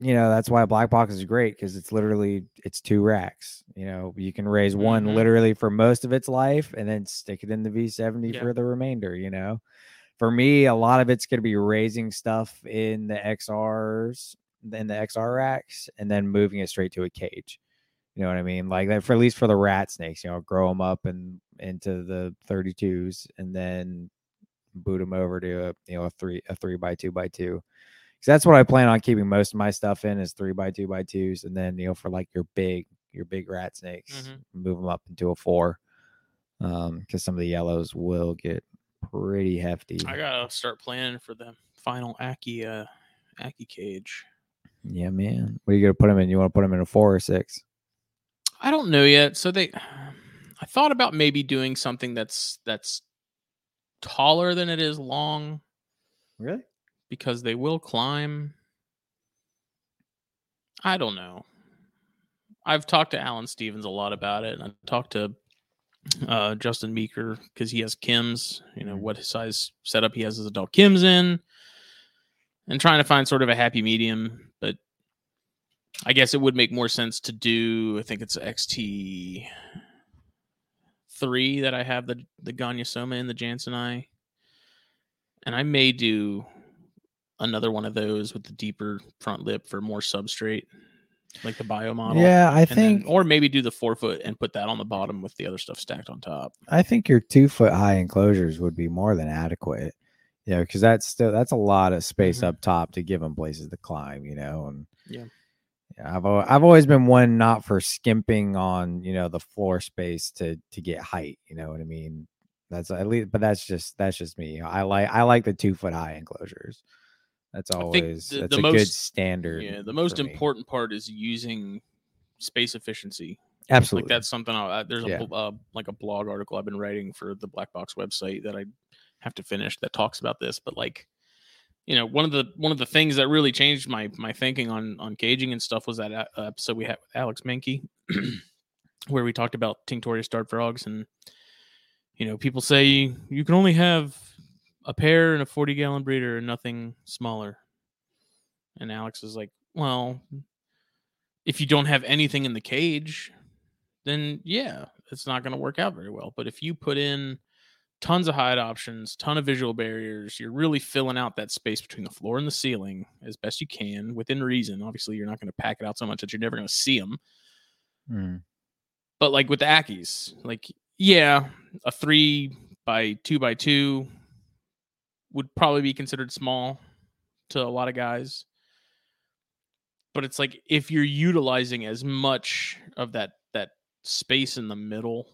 you know that's why black box is great because it's literally it's two racks. You know you can raise one Mhm. literally for most of its life and then stick it in the V70 Yeah. for the remainder. You know for me, a lot of it's going to be raising stuff in the XRs, in the XR racks, and then moving it straight to a cage. You know what I mean? Like that for at least for the rat snakes, you know, grow them up and into the 32s, and then boot them over to a you know a three a three by two by two. Because that's what I plan on keeping most of my stuff in is three by two by twos, and then you know for like your big your big rat snakes, Mhm. move them up into a four. Um, because some of the yellows will get pretty hefty. i gotta start planning for the final Ackie uh Ackie cage Yeah, man. What are you gonna put them in? You want to put them in a four or six? I don't know yet. So they I thought about maybe doing something that's that's taller than it is long Really? because they will climb. I don't know. I've talked to Alan Stevens a lot about it, and I talked to uh, Justin Meeker because he has Kim's. You know Mhm. what size setup he has his adult Kim's in, and trying to find sort of a happy medium. But I guess it would make more sense to do. I think it's XT three that I have the the Gonyosoma in the jansenii, and I may do another one of those with the deeper front lip for more substrate, like the bio model. Yeah, I and then- think or maybe do the four foot and put that on the bottom with the other stuff stacked on top. I think your two foot high enclosures would be more than adequate. You know, because that's still that's a lot of space Mhm. up top to give them places to climb. You know, and Yeah. Yeah, I've I've always been one not for skimping on you know the floor space to to get height. You know what I mean? That's at least, but that's just that's just me. I like I like the two foot high enclosures. That's always the- that's the a good most- standard. Yeah, the most important part is using space efficiency. Absolutely. Like that's something. I, there's a Yeah. bl- uh, like a blog article I've been writing for the Black Box website that I have to finish that talks about this. But like, you know, one of the one of the things that really changed my my thinking on on caging and stuff was that uh, episode we had with Alex Menke, where we talked about tinctorius dart frogs and you know people say you can only have a pair and a 40 gallon breeder and nothing smaller and alex is like well if you don't have anything in the cage then yeah, it's not going to work out very well. But if you put in tons of hide options, ton of visual barriers, you're really filling out that space between the floor and the ceiling as best you can within reason. Obviously, you're not going to pack it out so much that you're never going to see them. Mm. But like with the Ackies, like yeah, a three by two by two would probably be considered small to a lot of guys. But it's like if you're utilizing as much of that that space in the middle,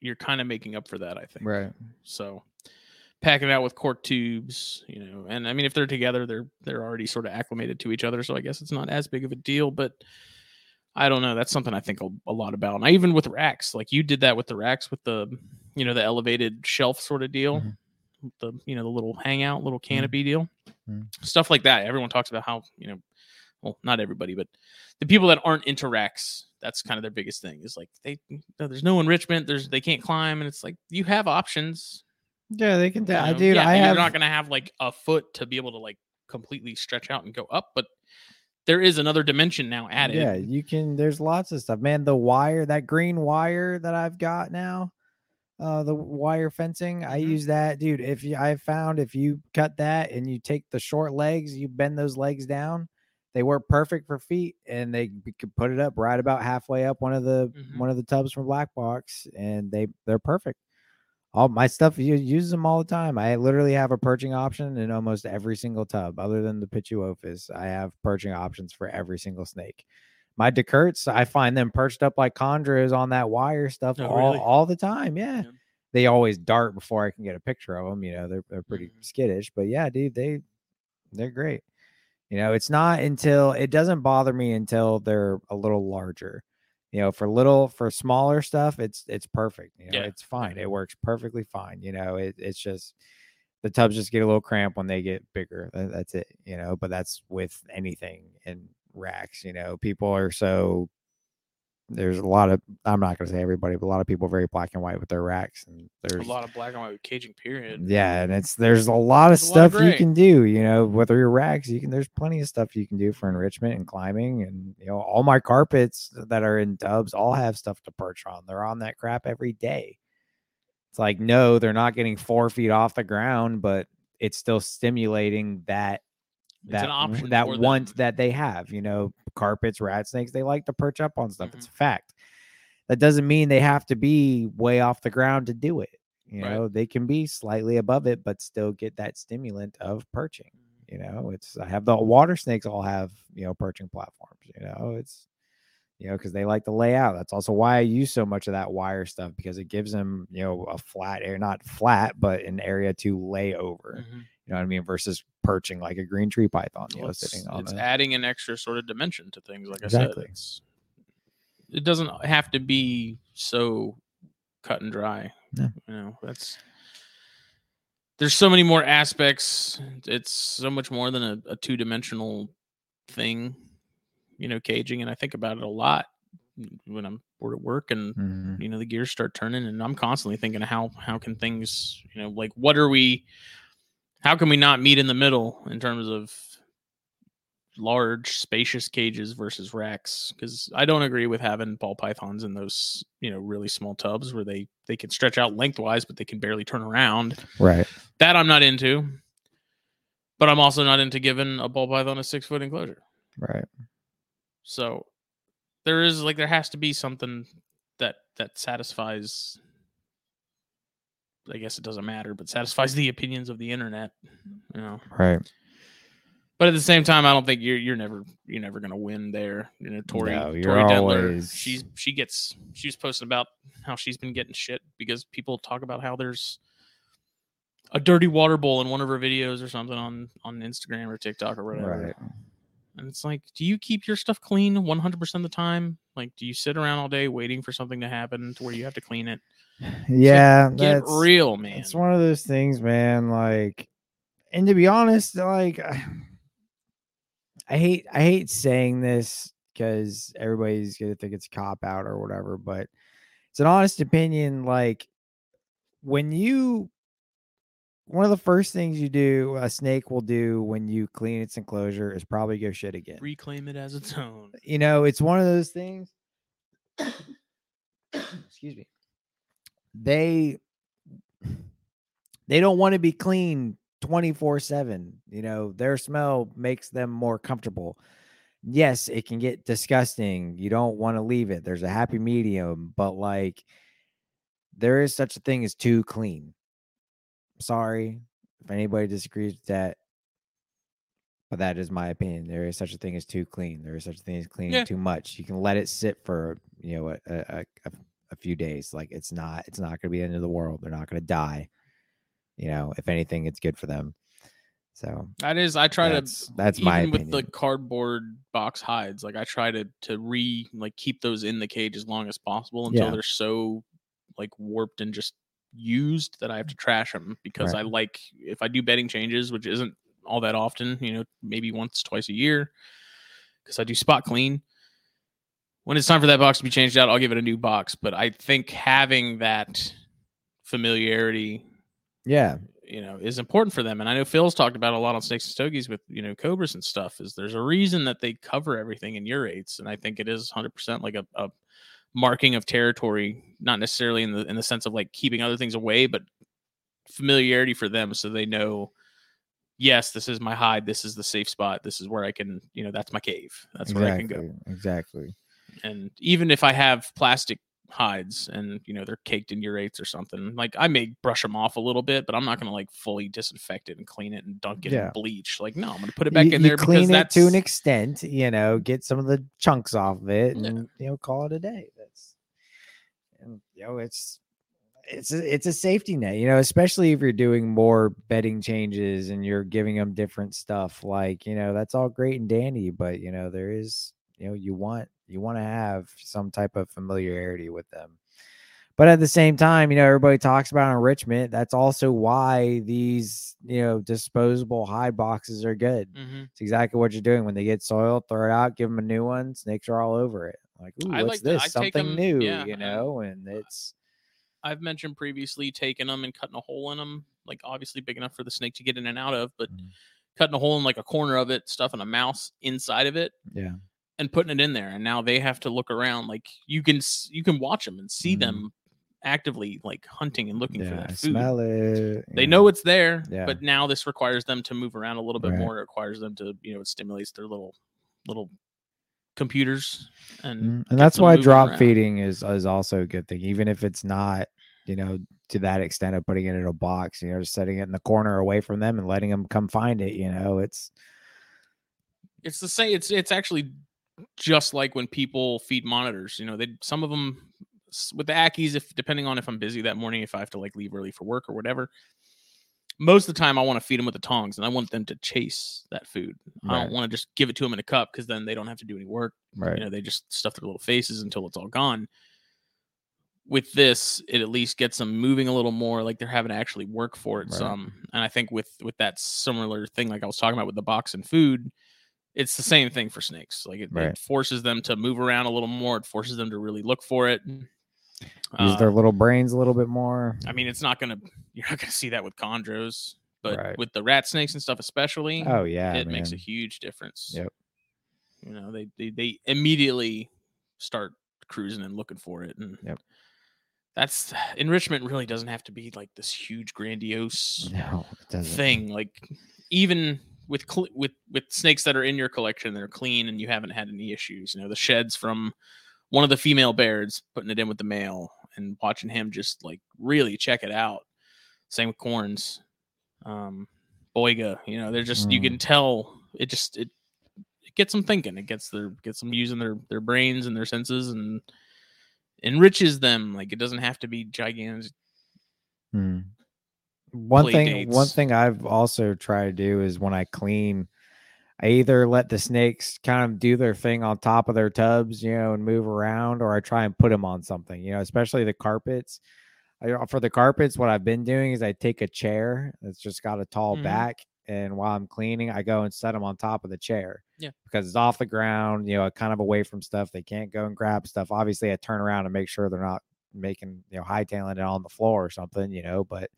you're kind of making up for that, I think. Right. So packing it out with cork tubes, you know, and I mean if they're together, they're they're already sort of acclimated to each other, so I guess it's not as big of a deal, but I don't know. That's something I think a, a lot about. And I even with racks, like you did that with the racks with the, you know, the elevated shelf sort of deal, Mhm. The, you know, the little hangout, little Mm-hmm. canopy deal, Mhm. stuff like that. Everyone talks about how, you know, well, not everybody, but the people that aren't into racks, that's kind of their biggest thing is like they, there's no enrichment. There's, they can't climb. And it's like, you have options. Yeah, they can. you tell. know? Dude, Yeah, I you're have. not going to have like a foot to be able to like completely stretch out and go up, but there is another dimension now added. Yeah, you can. There's lots of stuff, man. The wire, that green wire that I've got now, uh, the wire fencing. I Mhm. use that, dude. If you, I found if you cut that and you take the short legs, you bend those legs down, they work perfect for feet, and they could put it up right about halfway up one of the Mhm. one of the tubs from Black Box, and they they're perfect. All my stuff, you use them all the time. I literally have a perching option in almost every single tub, other than the Pituophis. I have perching options for every single snake. My Decurts, I find them perched up like chondros on that wire stuff Oh, all, really? all the time. Yeah. Yeah. They always dart before I can get a picture of them. You know, they're, they're pretty Mhm. skittish, but yeah, dude, they they're great. You know, it's not until it doesn't bother me until they're a little larger. You know, for little for smaller stuff, it's it's perfect. You know, Yeah, it's fine. It works perfectly fine. You know, it, it's just the tubs just get a little cramped when they get bigger. That's it. You know, but that's with anything in racks. You know, people are so there's a lot of I'm not gonna say everybody, but a lot of people are very black and white with their racks, and there's a lot of black and white with caging period. yeah, and it's there's a lot of There's a lot of stuff you can do. You know, whether you're racks, you can. There's plenty of stuff you can do for enrichment and climbing, and you know, all my carpets that are in tubs all have stuff to perch on. They're on that crap every day. It's like no, they're not getting four feet off the ground, but it's still stimulating that that an option that them. that they have. You know, carpets, rat snakes, they like to perch up on stuff. It's Mhm. a fact. That doesn't mean they have to be way off the ground to do it. You Right. know, they can be slightly above it, but still get that stimulant of perching. You know, it's I have the water snakes all have you know perching platforms. You know, it's you know because they like to lay out. That's also why I use so much of that wire stuff because it gives them you know a flat air, not flat, but an area to lay over. Mhm. You know what I mean? Versus perching like a green tree python, you Well, know, it's, sitting on it's adding an extra sort of dimension to things. Like Exactly. I said, it's, it doesn't have to be so cut and dry. No. You know, that's there's so many more aspects. It's so much more than a, a two dimensional thing. You know, caging, and I think about it a lot when I'm bored at work and Mhm. you know the gears start turning and i'm constantly thinking how how can things you know like what are we how can we not meet in the middle in terms of large spacious cages versus racks because i don't agree with having ball pythons in those you know really small tubs where they they can stretch out lengthwise but they can barely turn around Right. that i'm not into but i'm also not into giving a ball python a six foot enclosure Right. so there is like there has to be something that that satisfies I guess it doesn't matter, but satisfies the opinions of the internet, you know. Right. But at the same time, I don't think you're you're never you're never gonna win there. You know, Tori No, Tori always- she's she gets she was posting about how she's been getting shit because people talk about how there's a dirty water bowl in one of her videos or something on on Instagram or TikTok or whatever. Right. And it's like, do you keep your stuff clean 100% of the time? Like, do you sit around all day waiting for something to happen to where you have to clean it? Yeah. Get that's, real, man. It's one of those things, man. Like, and to be honest, like, I, I hate I hate saying this because everybody's gonna think it's a cop out or whatever, but it's an honest opinion. Like, when you one of the first things you do, a snake will do when you clean its enclosure is probably go shit again. Reclaim it as its own. You know, it's one of those things. excuse me. They they don't want to be clean 24/7. You know, their smell makes them more comfortable. Yes, it can get disgusting. You don't want to leave it. There's a happy medium, but like there is such a thing as too clean. Sorry if anybody disagrees with that. But that is my opinion. There is such a thing as too clean. There is such a thing as cleaning Yeah. too much. You can let it sit for you know a a, a, a few days. Like it's not it's not going to be the end of the world. They're not going to die. You know, if anything, it's good for them. So That is, I try that's to that's even my with the cardboard box hides. Like I try to to re like keep those in the cage as long as possible until Yeah. they're so like warped and just used that I have to trash them because Right. I like if I do bedding changes, which isn't all that often, you know, maybe once twice a year, because I do spot clean. When it's time for that box to be changed out, I'll give it a new box. But I think having that familiarity yeah, you know is important for them. And i know phil's talked about a lot on snakes and stogies with you know cobras and stuff is there's a reason that they cover everything in urates and i think it is 100% like a, a marking of territory not necessarily in the in the sense of like keeping other things away but familiarity for them. So they know yes this is my hide. This is the safe spot. This is where i can you know that's my cave. That's where i can go. Exactly, Exactly. And even if I have plastic hides and you know they're caked in urates or something, like I may brush them off a little bit, but I'm not gonna like fully disinfect it and clean it and dunk it Yeah. in bleach. Like no, I'm gonna put it back you, in there because clean it that's to an extent, you know, get some of the chunks off of it, Yeah. and you know, call it a day. That's and you know, it's it's a, it's a safety net, you know, especially if you're doing more bedding changes and you're giving them different stuff. Like you know, that's all great and dandy, but you know, there is you know, you want you want to have some type of familiarity with them. But at the same time, you know, everybody talks about enrichment. That's also why these, you know, disposable hide boxes are good. Mhm. It's exactly what you're doing. When they get soiled, throw it out, give them a new one. Snakes are all over it. Like, ooh, I what's like this? Something 'em- new, yeah, you know? And it's I've mentioned previously taking them and cutting a hole in them, like obviously big enough for the snake to get in and out of, but Mhm. cutting a hole in like a corner of it, stuffing a mouse inside of it, yeah, and putting it in there. And now they have to look around. Like you can you can watch them and see Mhm. them actively like hunting and looking for that food. smell it. they you know it's there Yeah. but now this requires them to move around a little bit Right. more it requires them to you know it stimulates their little little computers and Mm, and that's why drop around. feeding is is also a good thing, even if it's not, you know, to that extent of putting it in a box. You know, just setting it in the corner away from them and letting them come find it. You know, it's it's the same it's it's actually just like when people feed monitors you know they some of them with the ackies if depending on if i'm busy that morning if i have to like leave early for work or whatever most of the time i want to feed them with the tongs and i want them to chase that food. I don't want to just give it to them in a cup because then they don't have to do any work. Right. you know they just stuff their little faces until it's all gone. With this it at least gets them moving a little more like they're having to actually work for it Right. some. And i think with with that similar thing like i was talking about with the box and food it's the same thing for snakes like it, Right. it forces them to move around a little more it forces them to really look for it Use Uh, their little brains a little bit more. i mean it's not gonna you're not gonna see that with chondros but Right. with the rat snakes and stuff especially Oh yeah, it makes a huge difference. Yep. You know, they they, they immediately start cruising and looking for it. And Yep. that's enrichment really doesn't have to be like this huge grandiose No, thing. Like even with cl- with with snakes that are in your collection that are clean and you haven't had any issues. You know, the sheds from one of the female bears putting it in with the male and watching him just like really check it out. Same with corns. Um Boiga, you know, they're just you Mm. can tell it just it it gets them thinking. It gets their gets them using their their brains and their senses and enriches them. Like it doesn't have to be gigantic. Hmm. One thing, one thing I've also tried to do is when I clean, I either let the snakes kind of do their thing on top of their tubs, you know, and move around, or I try and put them on something, you know, especially the carpets. I, uh, for the carpets, what I've been doing is I take a chair that's just got a tall Mhm. back, and while I'm cleaning, I go and set them on top of the chair. Yeah. because it's off the ground, you know, kind of away from stuff. They can't go and grab stuff. Obviously, I turn around and make sure they're not making, you know, high hightailing it on the floor or something, you know, but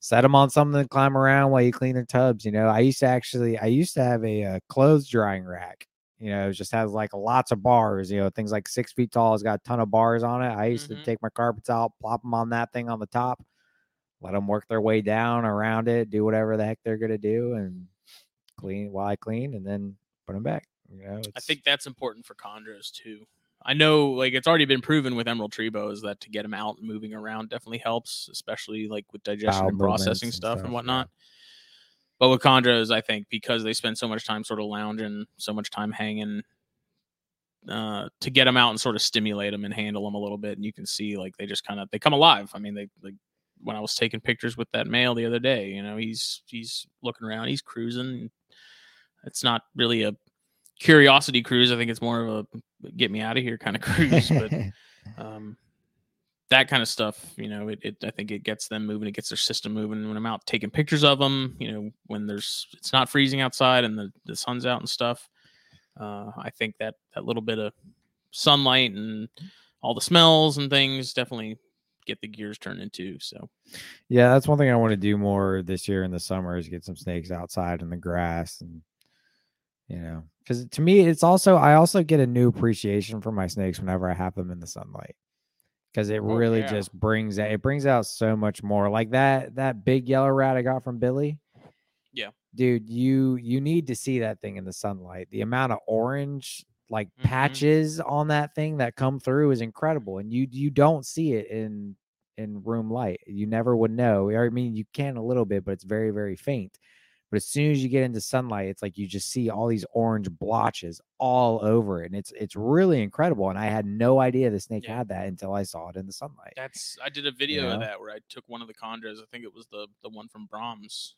set them on something to climb around while you clean their tubs. You know, I used to actually, I used to have a, uh clothes drying rack You know, it just has like lots of bars. You know, things like six feet tall. It's got a ton of bars on it. I used Mhm. to take my carpets out, plop them on that thing on the top, let them work their way down around it, do whatever the heck they're gonna do, and clean while I clean, and then put them back. You know, I think that's important for chondros too. I know, like it's already been proven with emerald tree boas that to get them out and moving around definitely helps, especially like with digestion Bowel and processing and stuff and stuff, yeah. whatnot. But with chondros, I think because they spend so much time sort of lounging, so much time hanging, uh, to get them out and sort of stimulate them and handle them a little bit, and you can see like they just kind of they come alive. I mean, they like when I was taking pictures with that male the other day, you know, he's he's looking around, he's cruising. It's not really a curiosity cruise. I think it's more of a get me out of here kind of cruise. but um, that kind of stuff, you know, it, it I think it gets them moving. It gets their system moving. When I'm out taking pictures of them, you know, when there's it's not freezing outside and the the sun's out and stuff. Uh, I think that that little bit of sunlight and all the smells and things definitely get the gears turned into. So Yeah, that's one thing I want to do more this year in the summer is get some snakes outside in the grass and you know, because to me it's also I also get a new appreciation for my snakes whenever I have them in the sunlight. Because it Oh, really yeah. just brings it brings out so much more. Like that that big yellow rat I got from Billy. Yeah. Dude, you you need to see that thing in the sunlight. The amount of orange like Mhm. patches on that thing that come through is incredible. And you you don't see it in in room light. You never would know. I mean, you can a little bit, but it's very, very faint. But as soon as you get into sunlight, it's like you just see all these orange blotches all over it. And it's it's really incredible. And I had no idea the snake Yeah. had that until I saw it in the sunlight. that's I did a video know? of that where I took one of the chondros. I think it was the the one from Brahms,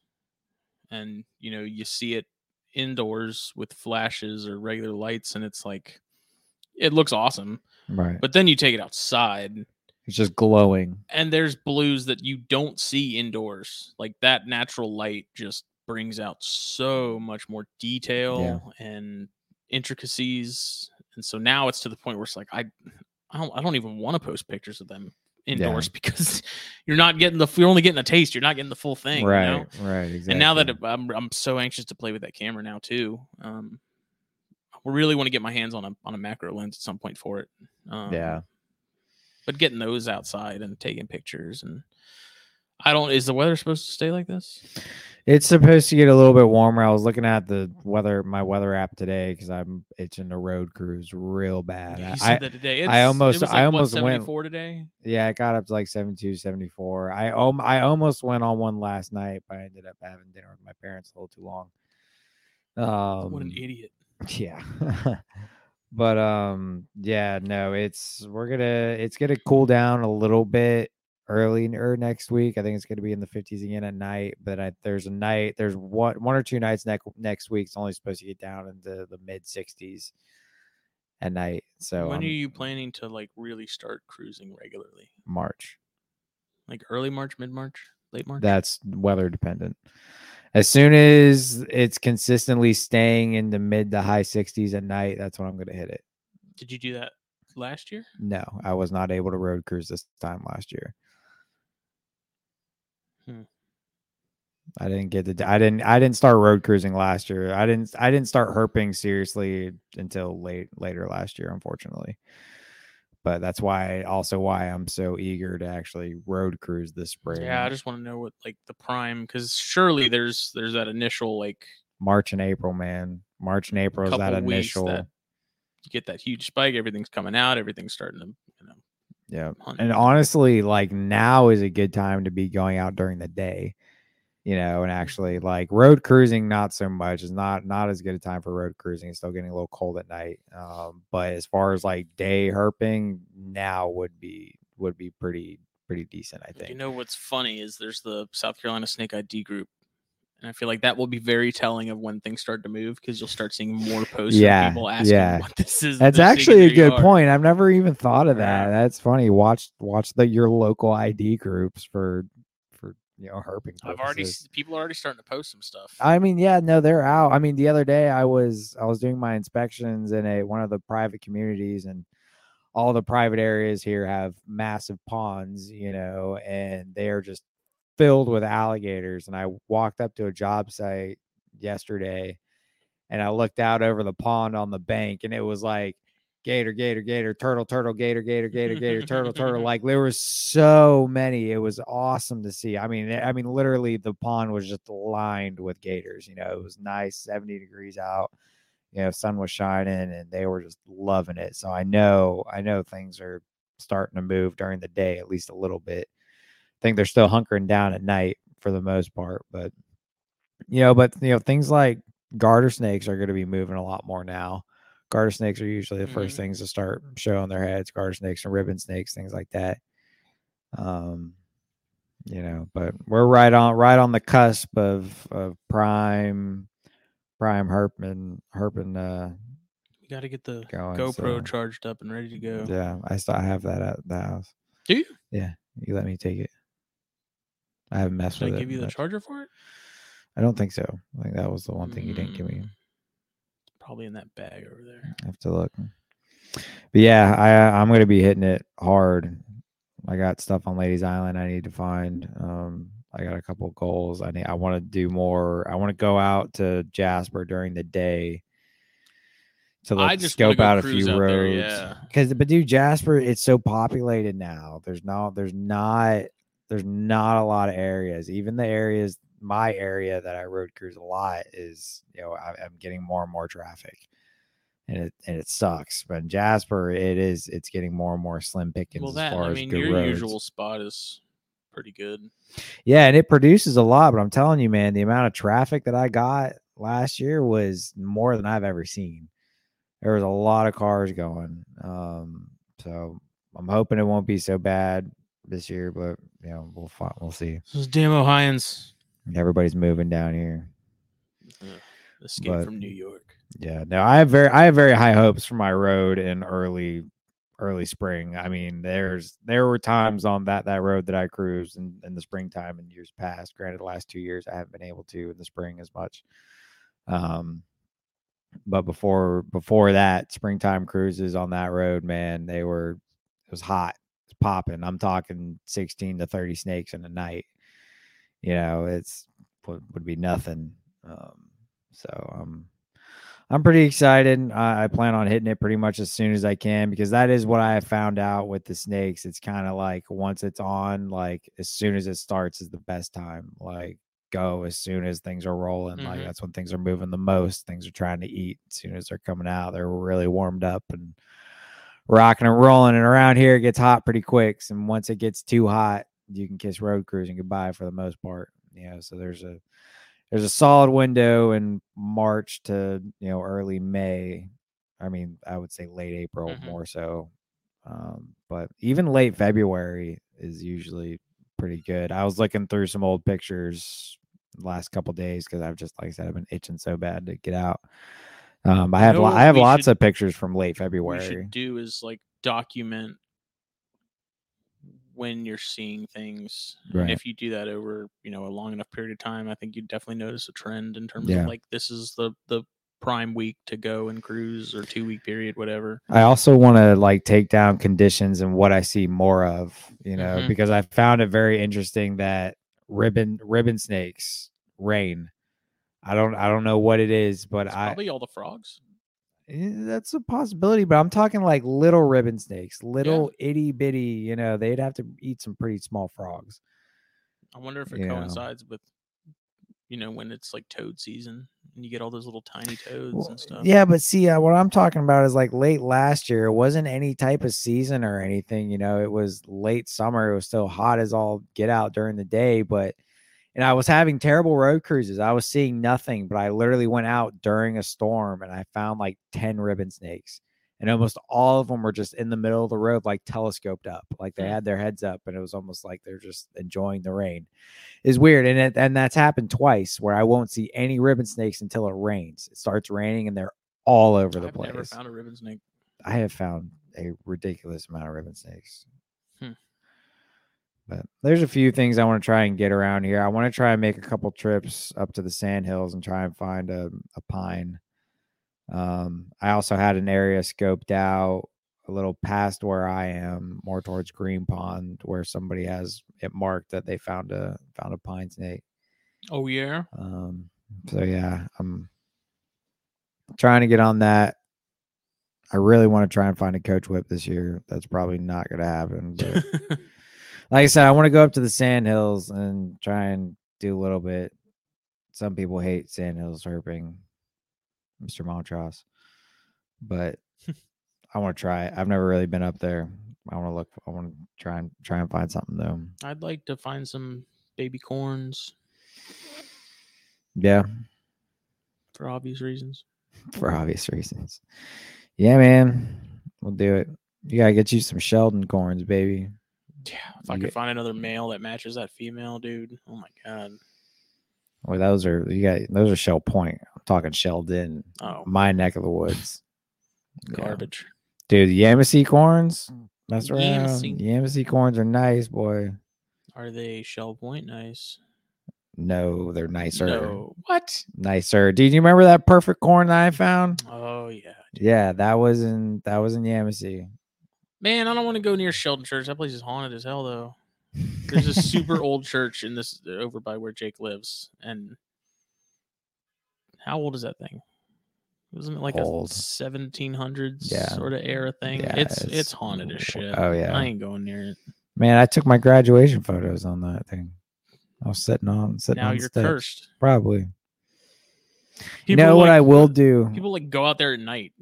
and you know you see it indoors with flashes or regular lights, and it's like it looks awesome. Right. But then you take it outside, It's just glowing. and there's blues that you don't see indoors. Like that natural light just brings out so much more detail and intricacies. And so now it's to the point where it's like I I don't I don't even want to post pictures of them indoors because you're not getting the you're only getting a taste. You're not getting the full thing. you right. know? Right. Exactly. And now that I'm I'm so anxious to play with that camera now too. Um, I really want to get my hands on a on a macro lens at some point for it. Um, yeah. but getting those outside and taking pictures and I don't. Is the weather supposed to stay like this? It's supposed to get a little bit warmer. I was looking at the weather, my weather app today because I'm itching to road cruise real bad. You I, said that today. It's, I almost- was I like, what, almost went- 74 today. Yeah, it got up to like 72, 74. I um, I almost went on one last night, but I ended up having dinner with my parents a little too long. Um, what an idiot! yeah. but um, yeah, no, it's we're gonna it's gonna cool down a little bit early or next week. I think it's gonna be in the 50s again at night. But I, there's a night, there's one one or two nights next next week. It's only supposed to get down into the mid 60s at night. So when um, are you planning to like really start cruising regularly? March. Like early March, mid March, late March? That's weather dependent. As soon as it's consistently staying in the mid to high 60s at night, that's when I'm going to hit it. Did you do that last year? No, I was not able to road cruise this time last year. Hmm. I didn't get to. I didn't. I didn't start road cruising last year. I didn't. I didn't start herping seriously until late later last year, unfortunately. But that's why, also why I'm so eager to actually road cruise this spring. Yeah, I just want to know what like the prime because surely there's there's that initial like March and April, man. March and April is that initial. that you get that huge spike. Everything's coming out. Everything's starting to Yeah. And honestly, like now is a good time to be going out during the day, you know, and actually like road cruising, not so much. It's not not as good a time for road cruising. It's still getting a little cold at night. Um, but as far as like day herping, now would be would be pretty pretty decent, I think. You know what's funny is there's the South Carolina Snake ID group, and I feel like that will be very telling of when things start to move because you'll start seeing more posts Yeah, people asking yeah. what this is. That's actually a good point. I've never even thought of that. That's funny. Watch watch the your local ID groups for for you know herping. I've already people are already starting to post some stuff. I mean, yeah, no, they're out. I mean, the other day I was I was doing my inspections in a one of the private communities, and all the private areas here have massive ponds, you know, and they are just filled with alligators. And I walked up to a job site yesterday, and I looked out over the pond on the bank, and it was like gator, gator, gator, turtle, turtle, gator, gator, gator, gator, turtle, turtle. Like there was so many. It was awesome to see. I mean, eh, I mean, literally the pond was just lined with gators. You know, it was nice, 70 degrees out. You know, sun was shining and they were just loving it. So I know, I know things are starting to move during the day, at least a little bit. I think they're still hunkering down at night for the most part, but you know, but you know, things like garter snakes are going to be moving a lot more now garter snakes are usually the 1st Mhm. things to start showing their heads garter snakes and ribbon snakes things like that um you know but we're right on right on the cusp of of prime prime herpin herpin uh You got to get the going GoPro so, charged up and ready to go. yeah i still I have that at the house Do you? yeah you let me take it i haven't messed Did with I it give you the much. charger for it? i don't think so i think that was the one thing you didn't give me Mm, Probably in that bag over there. I have to look. But yeah, I I'm gonna be hitting it hard. I got stuff on Lady's Island I need to find. Um, I got a couple goals. I need. I want to do more. I want to go out to Jasper during the day to I like just scope out a few out roads. yeah. Because but dude, Jasper, it's so populated now. There's no. There's not. There's not a lot of areas. Even the areas, my area that I road cruise a lot is, you know, I, I'm getting more and more traffic and it and it sucks. But in Jasper, it is it's getting more and more slim pickings Well, as that far I as mean, your roads. usual spot is pretty good. Yeah, and it produces a lot. But I'm telling you, man, the amount of traffic that I got last year was more than I've ever seen. There was a lot of cars going. Um, so I'm hoping it won't be so bad this year, but you know, we'll find, we'll see. This is damn Ohioans. Everybody's moving down here. Escape But- from New York. Yeah, no, I have very I have very high hopes for my road in early early spring. I mean, there's there were times on that that road that I cruised in, in the springtime in years past. Granted, the last two years I haven't been able to in the spring as much. Um but before before that, springtime cruises on that road, man, they were it was hot. Popping. I'm talking 16 to 30 snakes in a night. You know, it's would, would be nothing. Um so um I'm pretty excited. I, I plan on hitting it pretty much as soon as I can because that is what I have found out with the snakes. It's kind of like once it's on, like as soon as it starts is the best time. Like go as soon as things are rolling. Like Mhm. that's when things are moving the most. Things are trying to eat as soon as they're coming out. They're really warmed up and rocking and rolling. And around here it gets hot pretty quick. And once it gets too hot, you can kiss road cruising goodbye for the most part. You know, so there's a there's a solid window in March to you know early May. I mean, I would say late April Mhm. more so, um, but even late February is usually pretty good. I was looking through some old pictures the last couple days because I've just like I said I've been itching so bad to get out. Um, I You have know lo- I have lots should- of pictures from late February. should do is like document when you're seeing things. Right. And if you do that over, you know, a long enough period of time, I think you'd definitely notice a trend in terms Yeah. of like this is the the prime week to go and cruise or two week period, whatever. I also want to like take down conditions and what I see more of, you know, Mhm. because I found it very interesting that ribbon ribbon snakes rain. I don't I don't know what it is, but It's I probably all the frogs. eh, that's a possibility. But I'm talking like little ribbon snakes, little itty bitty. You know, they'd have to eat some pretty small frogs. I wonder if it Yeah. coincides with you know when it's like toad season and you get all those little tiny toads Well, and stuff. Yeah, but see, uh, what I'm talking about is like late last year. It wasn't any type of season or anything. You know, it was late summer. It was still hot as all get out during the day, but and I was having terrible road cruises. I was seeing nothing, but I literally went out during a storm and I found like 10 ribbon snakes. And almost all of them were just in the middle of the road, like telescoped up, like they Hmm. had their heads up, and it was almost like they're just enjoying the rain. Is weird, and it, and that's happened twice where I won't see any ribbon snakes until it rains. It starts raining, and they're all over the I've never place. found a ribbon snake. I have found a ridiculous amount of ribbon snakes. Hmm. But there's a few things I want to try and get around here. I want to try and make a couple trips up to the sand hills and try and find a, a pine. Um, I also had an area scoped out a little past where I am, more towards Green Pond, where somebody has it marked that they found a found a pine snake. Oh yeah. Um, so yeah, I'm trying to get on that. I really want to try and find a coach whip this year. That's probably not going to happen. Like I said, I want to go up to the Sand Hills and try and do a little bit. Some people hate Sand Hills herping, Mr. Montross, but I want to try it. I've never really been up there. I want to look. I want to try and try and find something though. I'd like to find some baby corns Yeah, for obvious reasons. for obvious reasons. Yeah, man, we'll do it. You gotta get you some Sheldon corns, baby. Yeah, if I could find another male that matches that female, dude. Oh my god. Well, those are you got. Those are Shell Point. I'm talking Sheldon, Oh, my neck of the woods. Yeah. garbage. Dude, Yemassee corns. Mess around. Yemassee. Yemassee corns are nice, boy. Are they shell point nice? No, they're nicer. No. What? Nicer. Did you remember that perfect corn that I found? Oh yeah. Yeah, that was in that was in Yemassee. Man, I don't want to go near Sheldon Church. That place is haunted as hell though. There's a super old church in this uh, over by where Jake lives, and how old is that thing? Wasn't it like Old. a 1700s Yeah. sort of era thing? Yeah, it's, it's- it's haunted as shit. Oh yeah. I ain't going near it. Man, I took my graduation photos on that thing. I was sitting on sitting Now on you're steps. cursed. Probably. you People know what I will do? People like go out there at night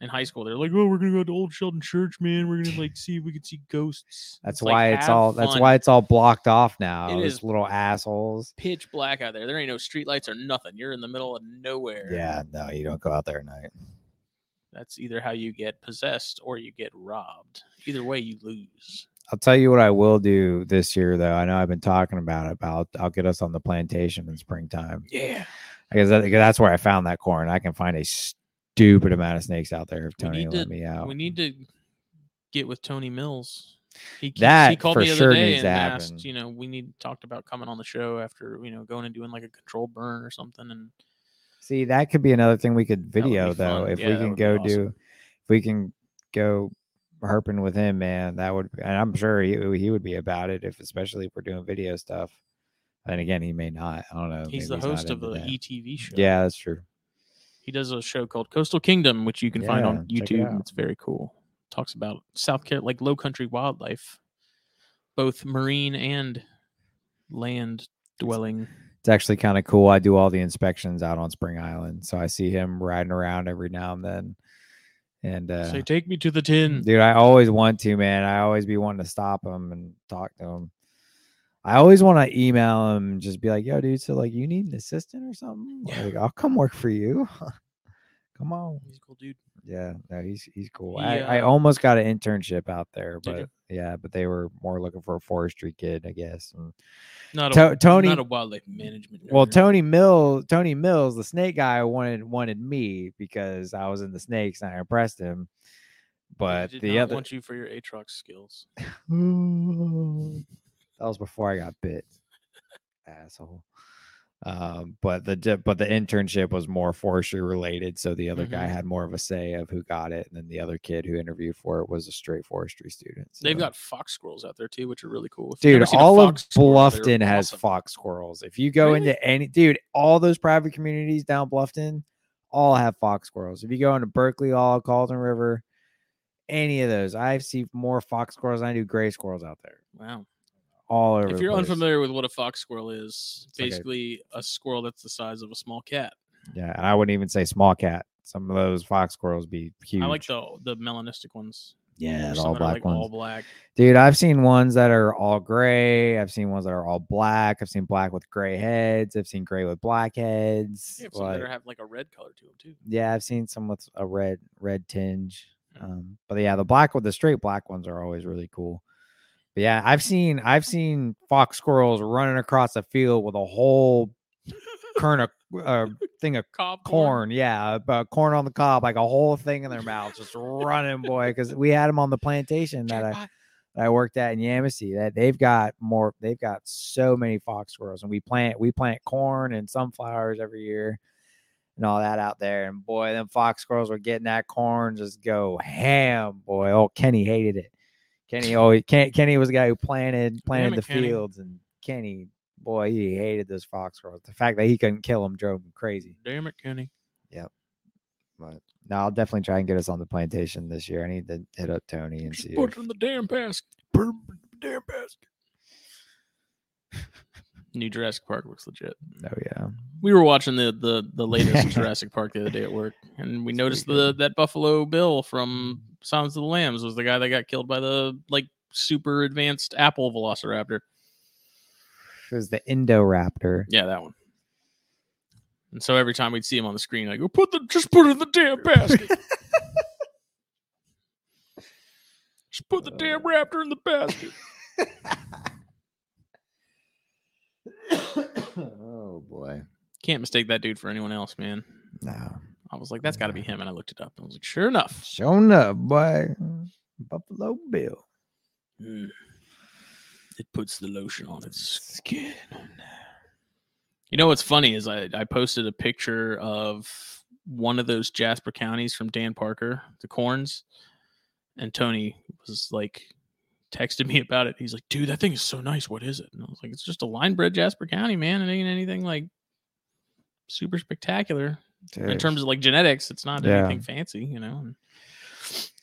in high school. They're like, "Oh, we're gonna go to Old Sheldon Church, man. We're gonna like see if we can see ghosts." That's like, why it's have all that's why it's all blocked off now. It those is- little assholes. pitch black out there. There ain't no street lights or nothing. You're in the middle of nowhere. Yeah, no, you don't go out there at night. That's either how you get possessed or you get robbed. Either way, you lose. I'll tell you what I will do this year though. I know I've been talking about it, but I'll, I'll get us on the plantation in springtime. Yeah. Because that, because that's where I found that corn. I can find a stupid amount of snakes out there if Tony will to- let me out. We need to get with Tony Mills. He, That he called for me the other sure day and asked, happen. you know, we need talked about coming on the show after, you know, going and doing like a control burn or something. And See, that could be another thing we could That would be video though. fun. If Yeah, we can go awesome. do, if we can go herping with him, man, that would. And I'm sure he he would be about it if, especially if we're doing video stuff. And again, he may not. I don't know. he's the host of the that. ETV show. Yeah, that's true. He does a show called Coastal Kingdom, which you can find on Yeah, check it YouTube. It's very cool. Talks about South Carolina, like low country wildlife, both marine and land dwelling. It's actually kind of cool. I do all the inspections out on Spring Island, so I see him riding around every now and then. And uh, Say, take me to the tin. dude, I always want to, man. I always be wanting to stop him and talk to him. I always want to email him and just be like, "Yo, dude, so like, you need an assistant or something? Yeah. Like, I'll come work for you. come on." He's a cool dude. Yeah, no, he's he's cool. He, I, I uh, almost got an internship out there, but yeah, but they were more looking for a forestry kid, I guess. And Not To- a Tony- not a wildlife management. Well, nerd. Tony Mills, Tony Mills, the snake guy wanted wanted me because I was in the snakes and I impressed him. But did the not other want you for your Atrox skills. that was before I got bit, asshole. Um, but the but the internship was more forestry related, so the other guy Mhm. had more of a say of who got it, and then the other kid who interviewed for it was a straight forestry student. They've got fox squirrels out there too, which are really cool. If Dude, never seen a all of Bluffton has awesome. fox squirrels. If you go Really? into any, dude, all those private communities down Bluffton, all have fox squirrels. If you go into Berkeley, all Colleton River, any of those, I've seen more fox squirrels than I do gray squirrels out there. Wow. All over. If you're place. unfamiliar with what a fox squirrel is, It's like a- basically a squirrel that's the size of a small cat. yeah, and I wouldn't even say small cat. Some of those fox squirrels be huge. I like the the melanistic ones. yeah, the all black like ones. all black. Dude, I've seen ones that are all gray. I've seen ones that are all black. I've seen black with gray heads. I've seen gray with black heads. Yeah, some that like- are- have like a red color to them too. Yeah, I've seen some with a red red tinge. Mm. Um, but yeah, the black with the straight black ones are always really cool. But yeah, I've seen I've seen fox squirrels running across a field with a whole kern of uh, thing of Cob corn. Yeah, uh, corn on the cob, like a whole thing in their mouth, just running, boy. Because we had them on the plantation that I that I worked at in Yemassee. That they've got more. They've got so many fox squirrels, and we plant we plant corn and sunflowers every year, and all that out there. And boy, them fox squirrels were getting that corn just go ham, boy. Oh, Kenny hated it. Kenny always Ken, Kenny was the guy who planted planted the Kenny. fields, and Kenny, boy, he hated those fox squirrels. The fact that he couldn't kill them drove him crazy. Damn it, Kenny. Yep. But no, I'll definitely try and get us on the plantation this year. I need to hit up Tony and see. Put it in the damn basket. Put 'em in the damn basket. New Jurassic Park looks legit. Oh yeah. We were watching the the the latest Jurassic Park the other day at work, and we It's noticed the that Buffalo Bill from mm-hmm. Sounds of the Lambs was the guy that got killed by the like super advanced Apple Velociraptor. It was the Indoraptor. Yeah, that one. And so every time we'd see him on the screen, I go, oh, "Put the just put it in the damn basket. just put the damn raptor in the basket." oh boy. Can't mistake that dude for anyone else, man. No. I was like, "That's got to be him," and I looked it up. and I was like, "Sure enough." Showing up, boy. Buffalo Bill. Mm. It puts the lotion on its skin. You know what's funny is I, I posted a picture of one of those Jasper counties from Dan Parker, the corns, and Tony was like texted me about it. He's like, dude, that thing is so nice. What is it? And I was like, it's just a line bred Jasper County, man. It ain't anything like super spectacular in terms of like genetics, it's not Yeah. anything fancy, you know. And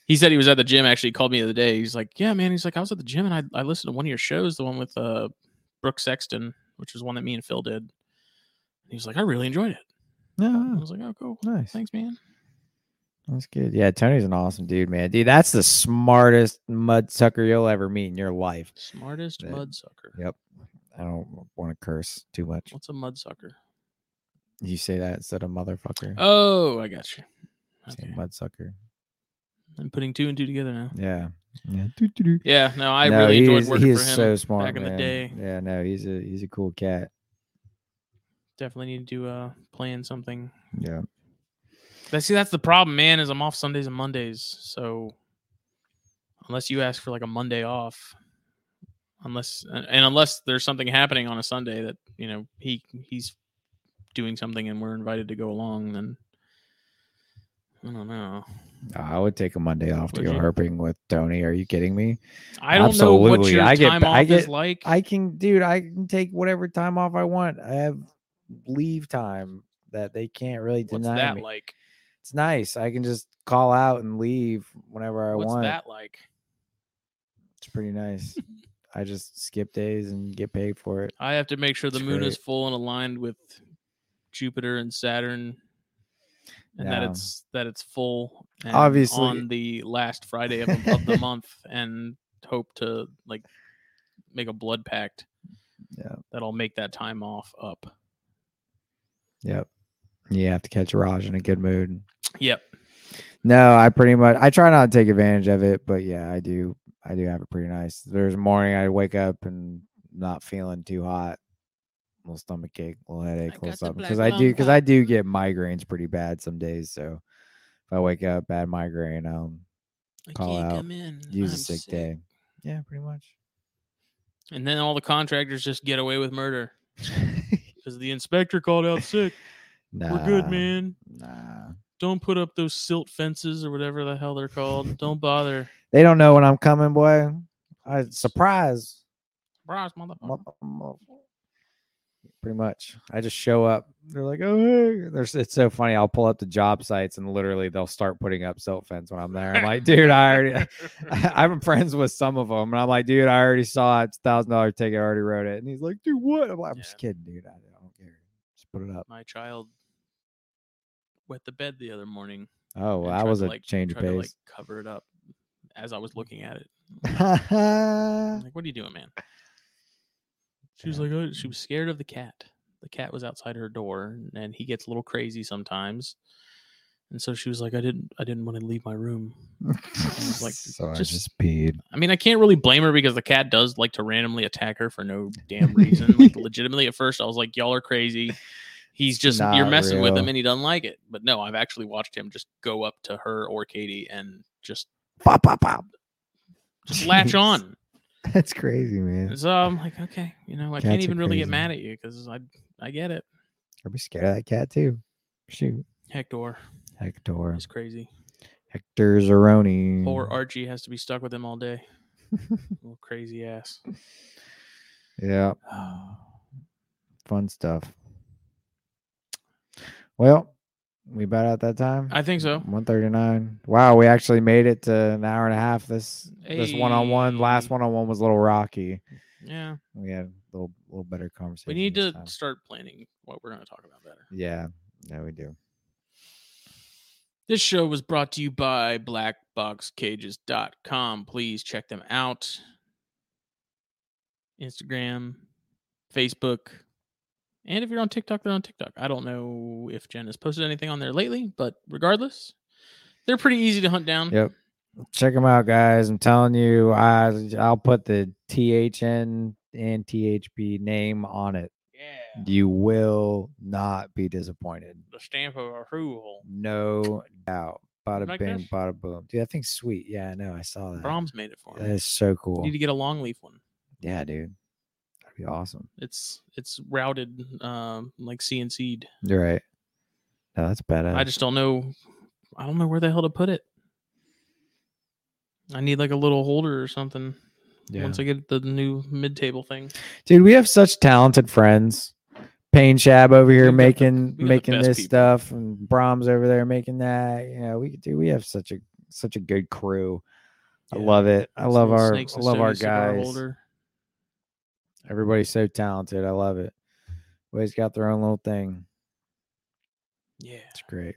he said he was at the gym. Actually, he called me the other day. He's like, "Yeah, man." He's like, "I was at the gym and I I listened to one of your shows, the one with uh Brooke Sexton, which is one that me and Phil did." He was like, "I really enjoyed it." Yeah. I was like, "Oh, cool. nice. Thanks, man." That's good. Yeah, Tony's an awesome dude, man. Dude, that's the smartest mud sucker you'll ever meet in your life. Smartest That- mud sucker. Yep. I don't want to curse too much. What's a mud sucker? You say that instead of motherfucker. Oh, I got you. Say Okay. mud sucker. I'm putting two and two together now. Yeah. Yeah. Yeah, no, I No, really he enjoyed is- working he for is him. so smart back in the day. Yeah, no, he's a he's a cool cat. Definitely need to uh plan something Yeah. But see, that's the problem, man. Is I'm off Sundays and Mondays, so unless you ask for like a Monday off, unless and unless there's something happening on a Sunday that you know he he's doing something and we're invited to go along, then I don't know. I would take a Monday off to go you? herping with Tony. Are you kidding me? I don't know what Absolutely. your I get- time I off is like. I can, dude. I can take whatever time off I want. I have leave time that they can't really What's deny that me. like? It's nice. I can just call out and leave whenever I What's want. What's that like? It's pretty nice. I just skip days and get paid for it. I have to make sure the It's moon is full and aligned with Jupiter and Saturn, and that it's that it's full. And Obviously- on the last Friday of, of the month, and hope to like make a blood pact. Yeah. that'll make that time off up. Yep. You have to catch Raj in a good mood. Yep. No, I pretty much I try not to take advantage of it, but yeah, I do. I do have it pretty nice. There's a morning I wake up and not feeling too hot, little stomach ache, little headache, got little something. Because I do, because I do get migraines pretty bad some days. So if I wake up bad migraine, um, I'll Call out, come in. use a I'm sick, day. Yeah, pretty much. And then all the contractors just get away with murder because the inspector called out sick. Nah, We're good, man. Nah, Don't put up those silt fences or whatever the hell they're called. Don't bother. they don't know when I'm coming, boy. I surprise. Surprise, motherfucker. Mo- mo- Pretty much. I just show up. They're like, oh, hey. There's, it's so funny. I'll pull up the job sites and literally they'll start putting up silt fence when I'm there. I'm like, dude, I already, I'm friends with some of them. And I'm like, dude, I already saw it. It's thousand dollar ticket. I already wrote it. And he's like, dude, what? I'm, like, I'm just kidding, dude. I don't care. Just put it up. My child wet the bed the other morning. Oh, well, that was to, a like, change of tried to like pace. cover it up as I was looking at it. Like, what are you doing, man? She was like, oh, she was scared of the cat. The cat was outside her door, and he gets a little crazy sometimes. And so she was like, I didn't, I didn't want to leave my room. like, so I just- just peed. I mean, I can't really blame her because the cat does like to randomly attack her for no damn reason. like, legitimately, at first, I was like, y'all are crazy. He's just you're not messing with him, and he doesn't like it. But no, I've actually watched him just go up to her or Katie and just Pop, pop, pop. just latch on. That's crazy, man. So I'm like, okay, you know, I Cats can't even really get mad at you because I I get it. I'd be scared of that cat too. Shoot. Hector Hector. is crazy. Hector Zeroni. Poor Archie has to be stuck with him all day. Little crazy ass. Yeah. Fun stuff. Well, We bet at that time. I think so. One thirty nine. Wow, we actually made it to an hour and a half. This this one on one. Last one on one was a little rocky. Yeah. We had a little little better conversation. We need to time. start planning what we're going to talk about better. Yeah, yeah, we do. This show was brought to you by blackboxcages.com. Please check them out. Instagram, Facebook, and if you're on TikTok, they're on TikTok. I don't know if Jen has posted anything on there lately, but regardless, they're pretty easy to hunt down. Yep. Check them out, guys. I'm telling you, I I'll put the THN and THP name on it. Yeah. You will not be disappointed. The stamp of approval. No doubt. Bada like bing, this? bada boom. Dude, that thing's sweet. Yeah, I know. I saw that. Brahms made it for That me. is so cool. You Need to get a long leaf one. Yeah, dude. Be awesome. It's it's routed um like CNC'd. You're right. No, that's badass. I just don't know. I don't know where the hell to put it. I need like a little holder or something. yeah. Once I get the new mid table thing. Dude, we have such talented friends. Payne Shab over here the- making the making this people. stuff, and Brahms over there making that. You know, we do. We have such a such a good crew. I love it. I love our I love our guys. Everybody's so talented. I love it. Everybody's got their own little thing. Yeah. It's great.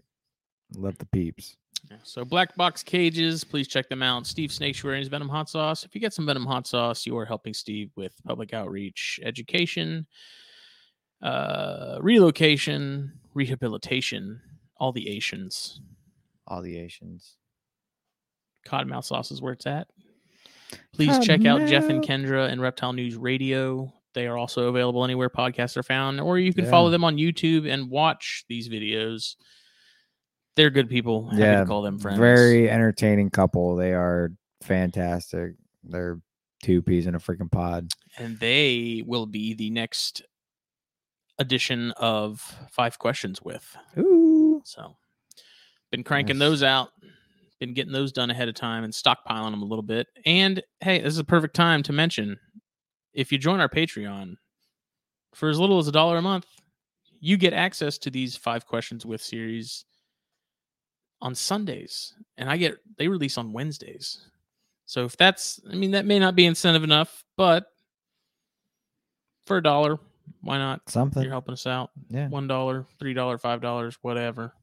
Love the peeps. Yeah, So Black Box Cages, please check them out. Steve's Snaketuary's Venom Hot Sauce. If you get some Venom Hot Sauce, you are helping Steve with public outreach, education, uh, relocation, rehabilitation, all the Asians. All the Asians. Cottonmouth sauce is where it's at. Please check out Jeff and Kendra and Reptile News Radio. They are also available anywhere podcasts are found, or you can follow them on YouTube and watch these videos. They're good people. Happy Yeah, to call them friends. Very entertaining couple. They are fantastic. They're two peas in a freaking pod. and they will be the next edition of Five Questions with. Ooh. So, been cranking those out, been getting those done ahead of time and stockpiling them a little bit. And hey, this is a perfect time to mention if you join our Patreon for as little as a dollar a month, you get access to these Five Questions with series on Sundays, and I get they release on Wednesdays. So if that's, I mean, that may not be incentive enough, but for a dollar, why not? Something. You're helping us out Yeah. one dollar, three dollar, five dollars, whatever.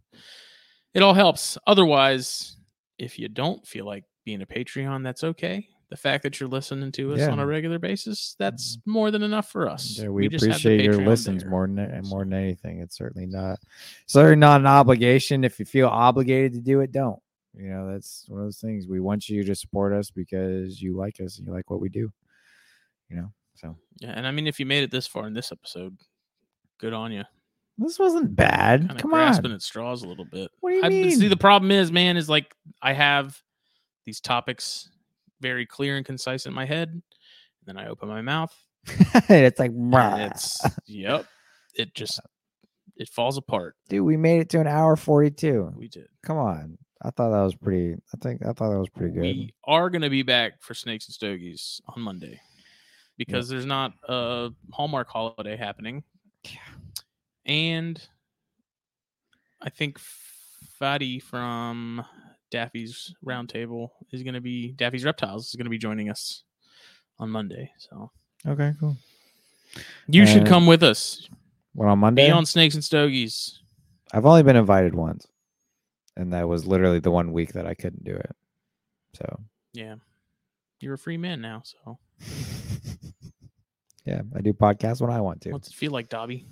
It all helps. Otherwise, if you don't feel like being a Patreon, that's okay. The fact that you're listening to us Yeah. on a regular basis, that's mm-hmm. more than enough for us. Yeah, we, the appreciate your listens there. more than more than anything. It's certainly not certainly not an obligation. If you feel obligated to do it, don't. You know, that's one of those things. We want you to support us because you like us and you like what we do. You know, so Yeah, and I mean, if you made it this far in this episode, good on you. This wasn't bad. Kind of Come grasping on. at straws a little bit. What do you I, mean? see, the problem is, man, is like I have these topics very clear and concise in my head, and then I open my mouth, And it's like, it's yep, it just it falls apart. dude, we made it to an hour forty-two. We did. Come on. I thought that was pretty. I think I thought that was pretty good. We are going to be back for Snakes and Stogies on Monday because there's not a Hallmark holiday happening. And I think Fatty from Daffy's Roundtable is going to be, Daffy's Reptiles is going to be joining us on Monday. So okay, cool. you should Uh, come with us. What on Monday? Be on Snakes and Stogies. I've only been invited once, and that was literally the one week that I couldn't do it. So, Yeah. You're a free man now. So yeah, I do podcasts when I want to. what's it feel like, Dobby?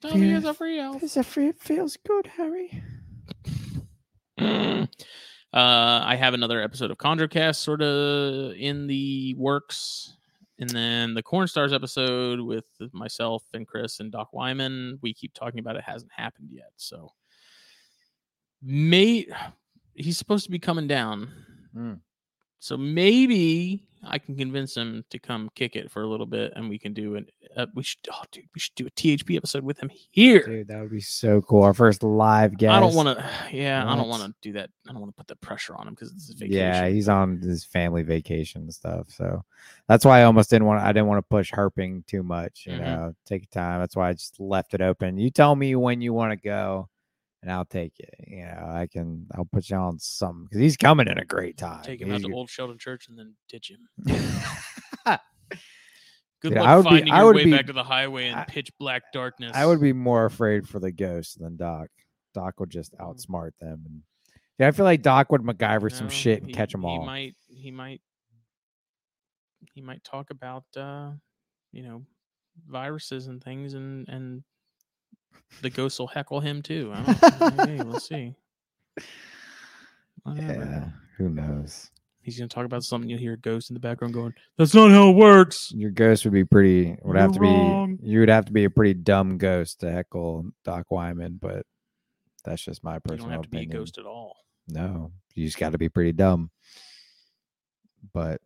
Dobby is a Feels- free elf. It's a free, it feels good, Harry. Mm. Uh, I have another episode of ConjureCast sort of in the works. And then the Corn Stars episode with myself and Chris and Doc Wyman, we keep talking about it hasn't happened yet. So may he's supposed to be coming down. Mm. So maybe I can convince him to come kick it for a little bit, and we can do an. Uh, we should, oh, dude, we should do a THP episode with him here. Dude, that would be so cool. Our first live guest. I don't want to. Yeah, I don't want to do that. I don't want to put the pressure on him because it's vacation. Yeah, he's on his family vacation and stuff. So that's why I almost didn't want. I didn't want to push herping too much. You Mhm. know, take your time. That's why I just left it open. You tell me when you want to go, and I'll take it. You know, I can. I'll put you on something because he's coming in a great time. take him out to go- Old Sheldon Church and then ditch him. Good Dude, luck I would be- finding I your would way be- back to the highway in I- pitch black darkness. I would be more afraid for the ghost than Doc. Doc would just Mm. outsmart them, and yeah, I feel like Doc would MacGyver some shit and he- catch them all. He might. He might. He might talk about, uh, you know, viruses and things, and and the ghosts will heckle him too. I don't know. Maybe, we'll see. Whatever. Yeah, who knows? He's gonna talk about something. You'll hear a ghost in the background going, "That's not how it works." Your ghost would be pretty. Would have to wrong. be. You would have to be a pretty dumb ghost to heckle Doc Wyman, but that's just my You personal don't have to be a opinion. ghost at all. No, you just got to be pretty dumb. But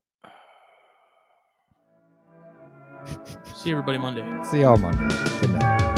See everybody Monday. see y'all Monday. Good night.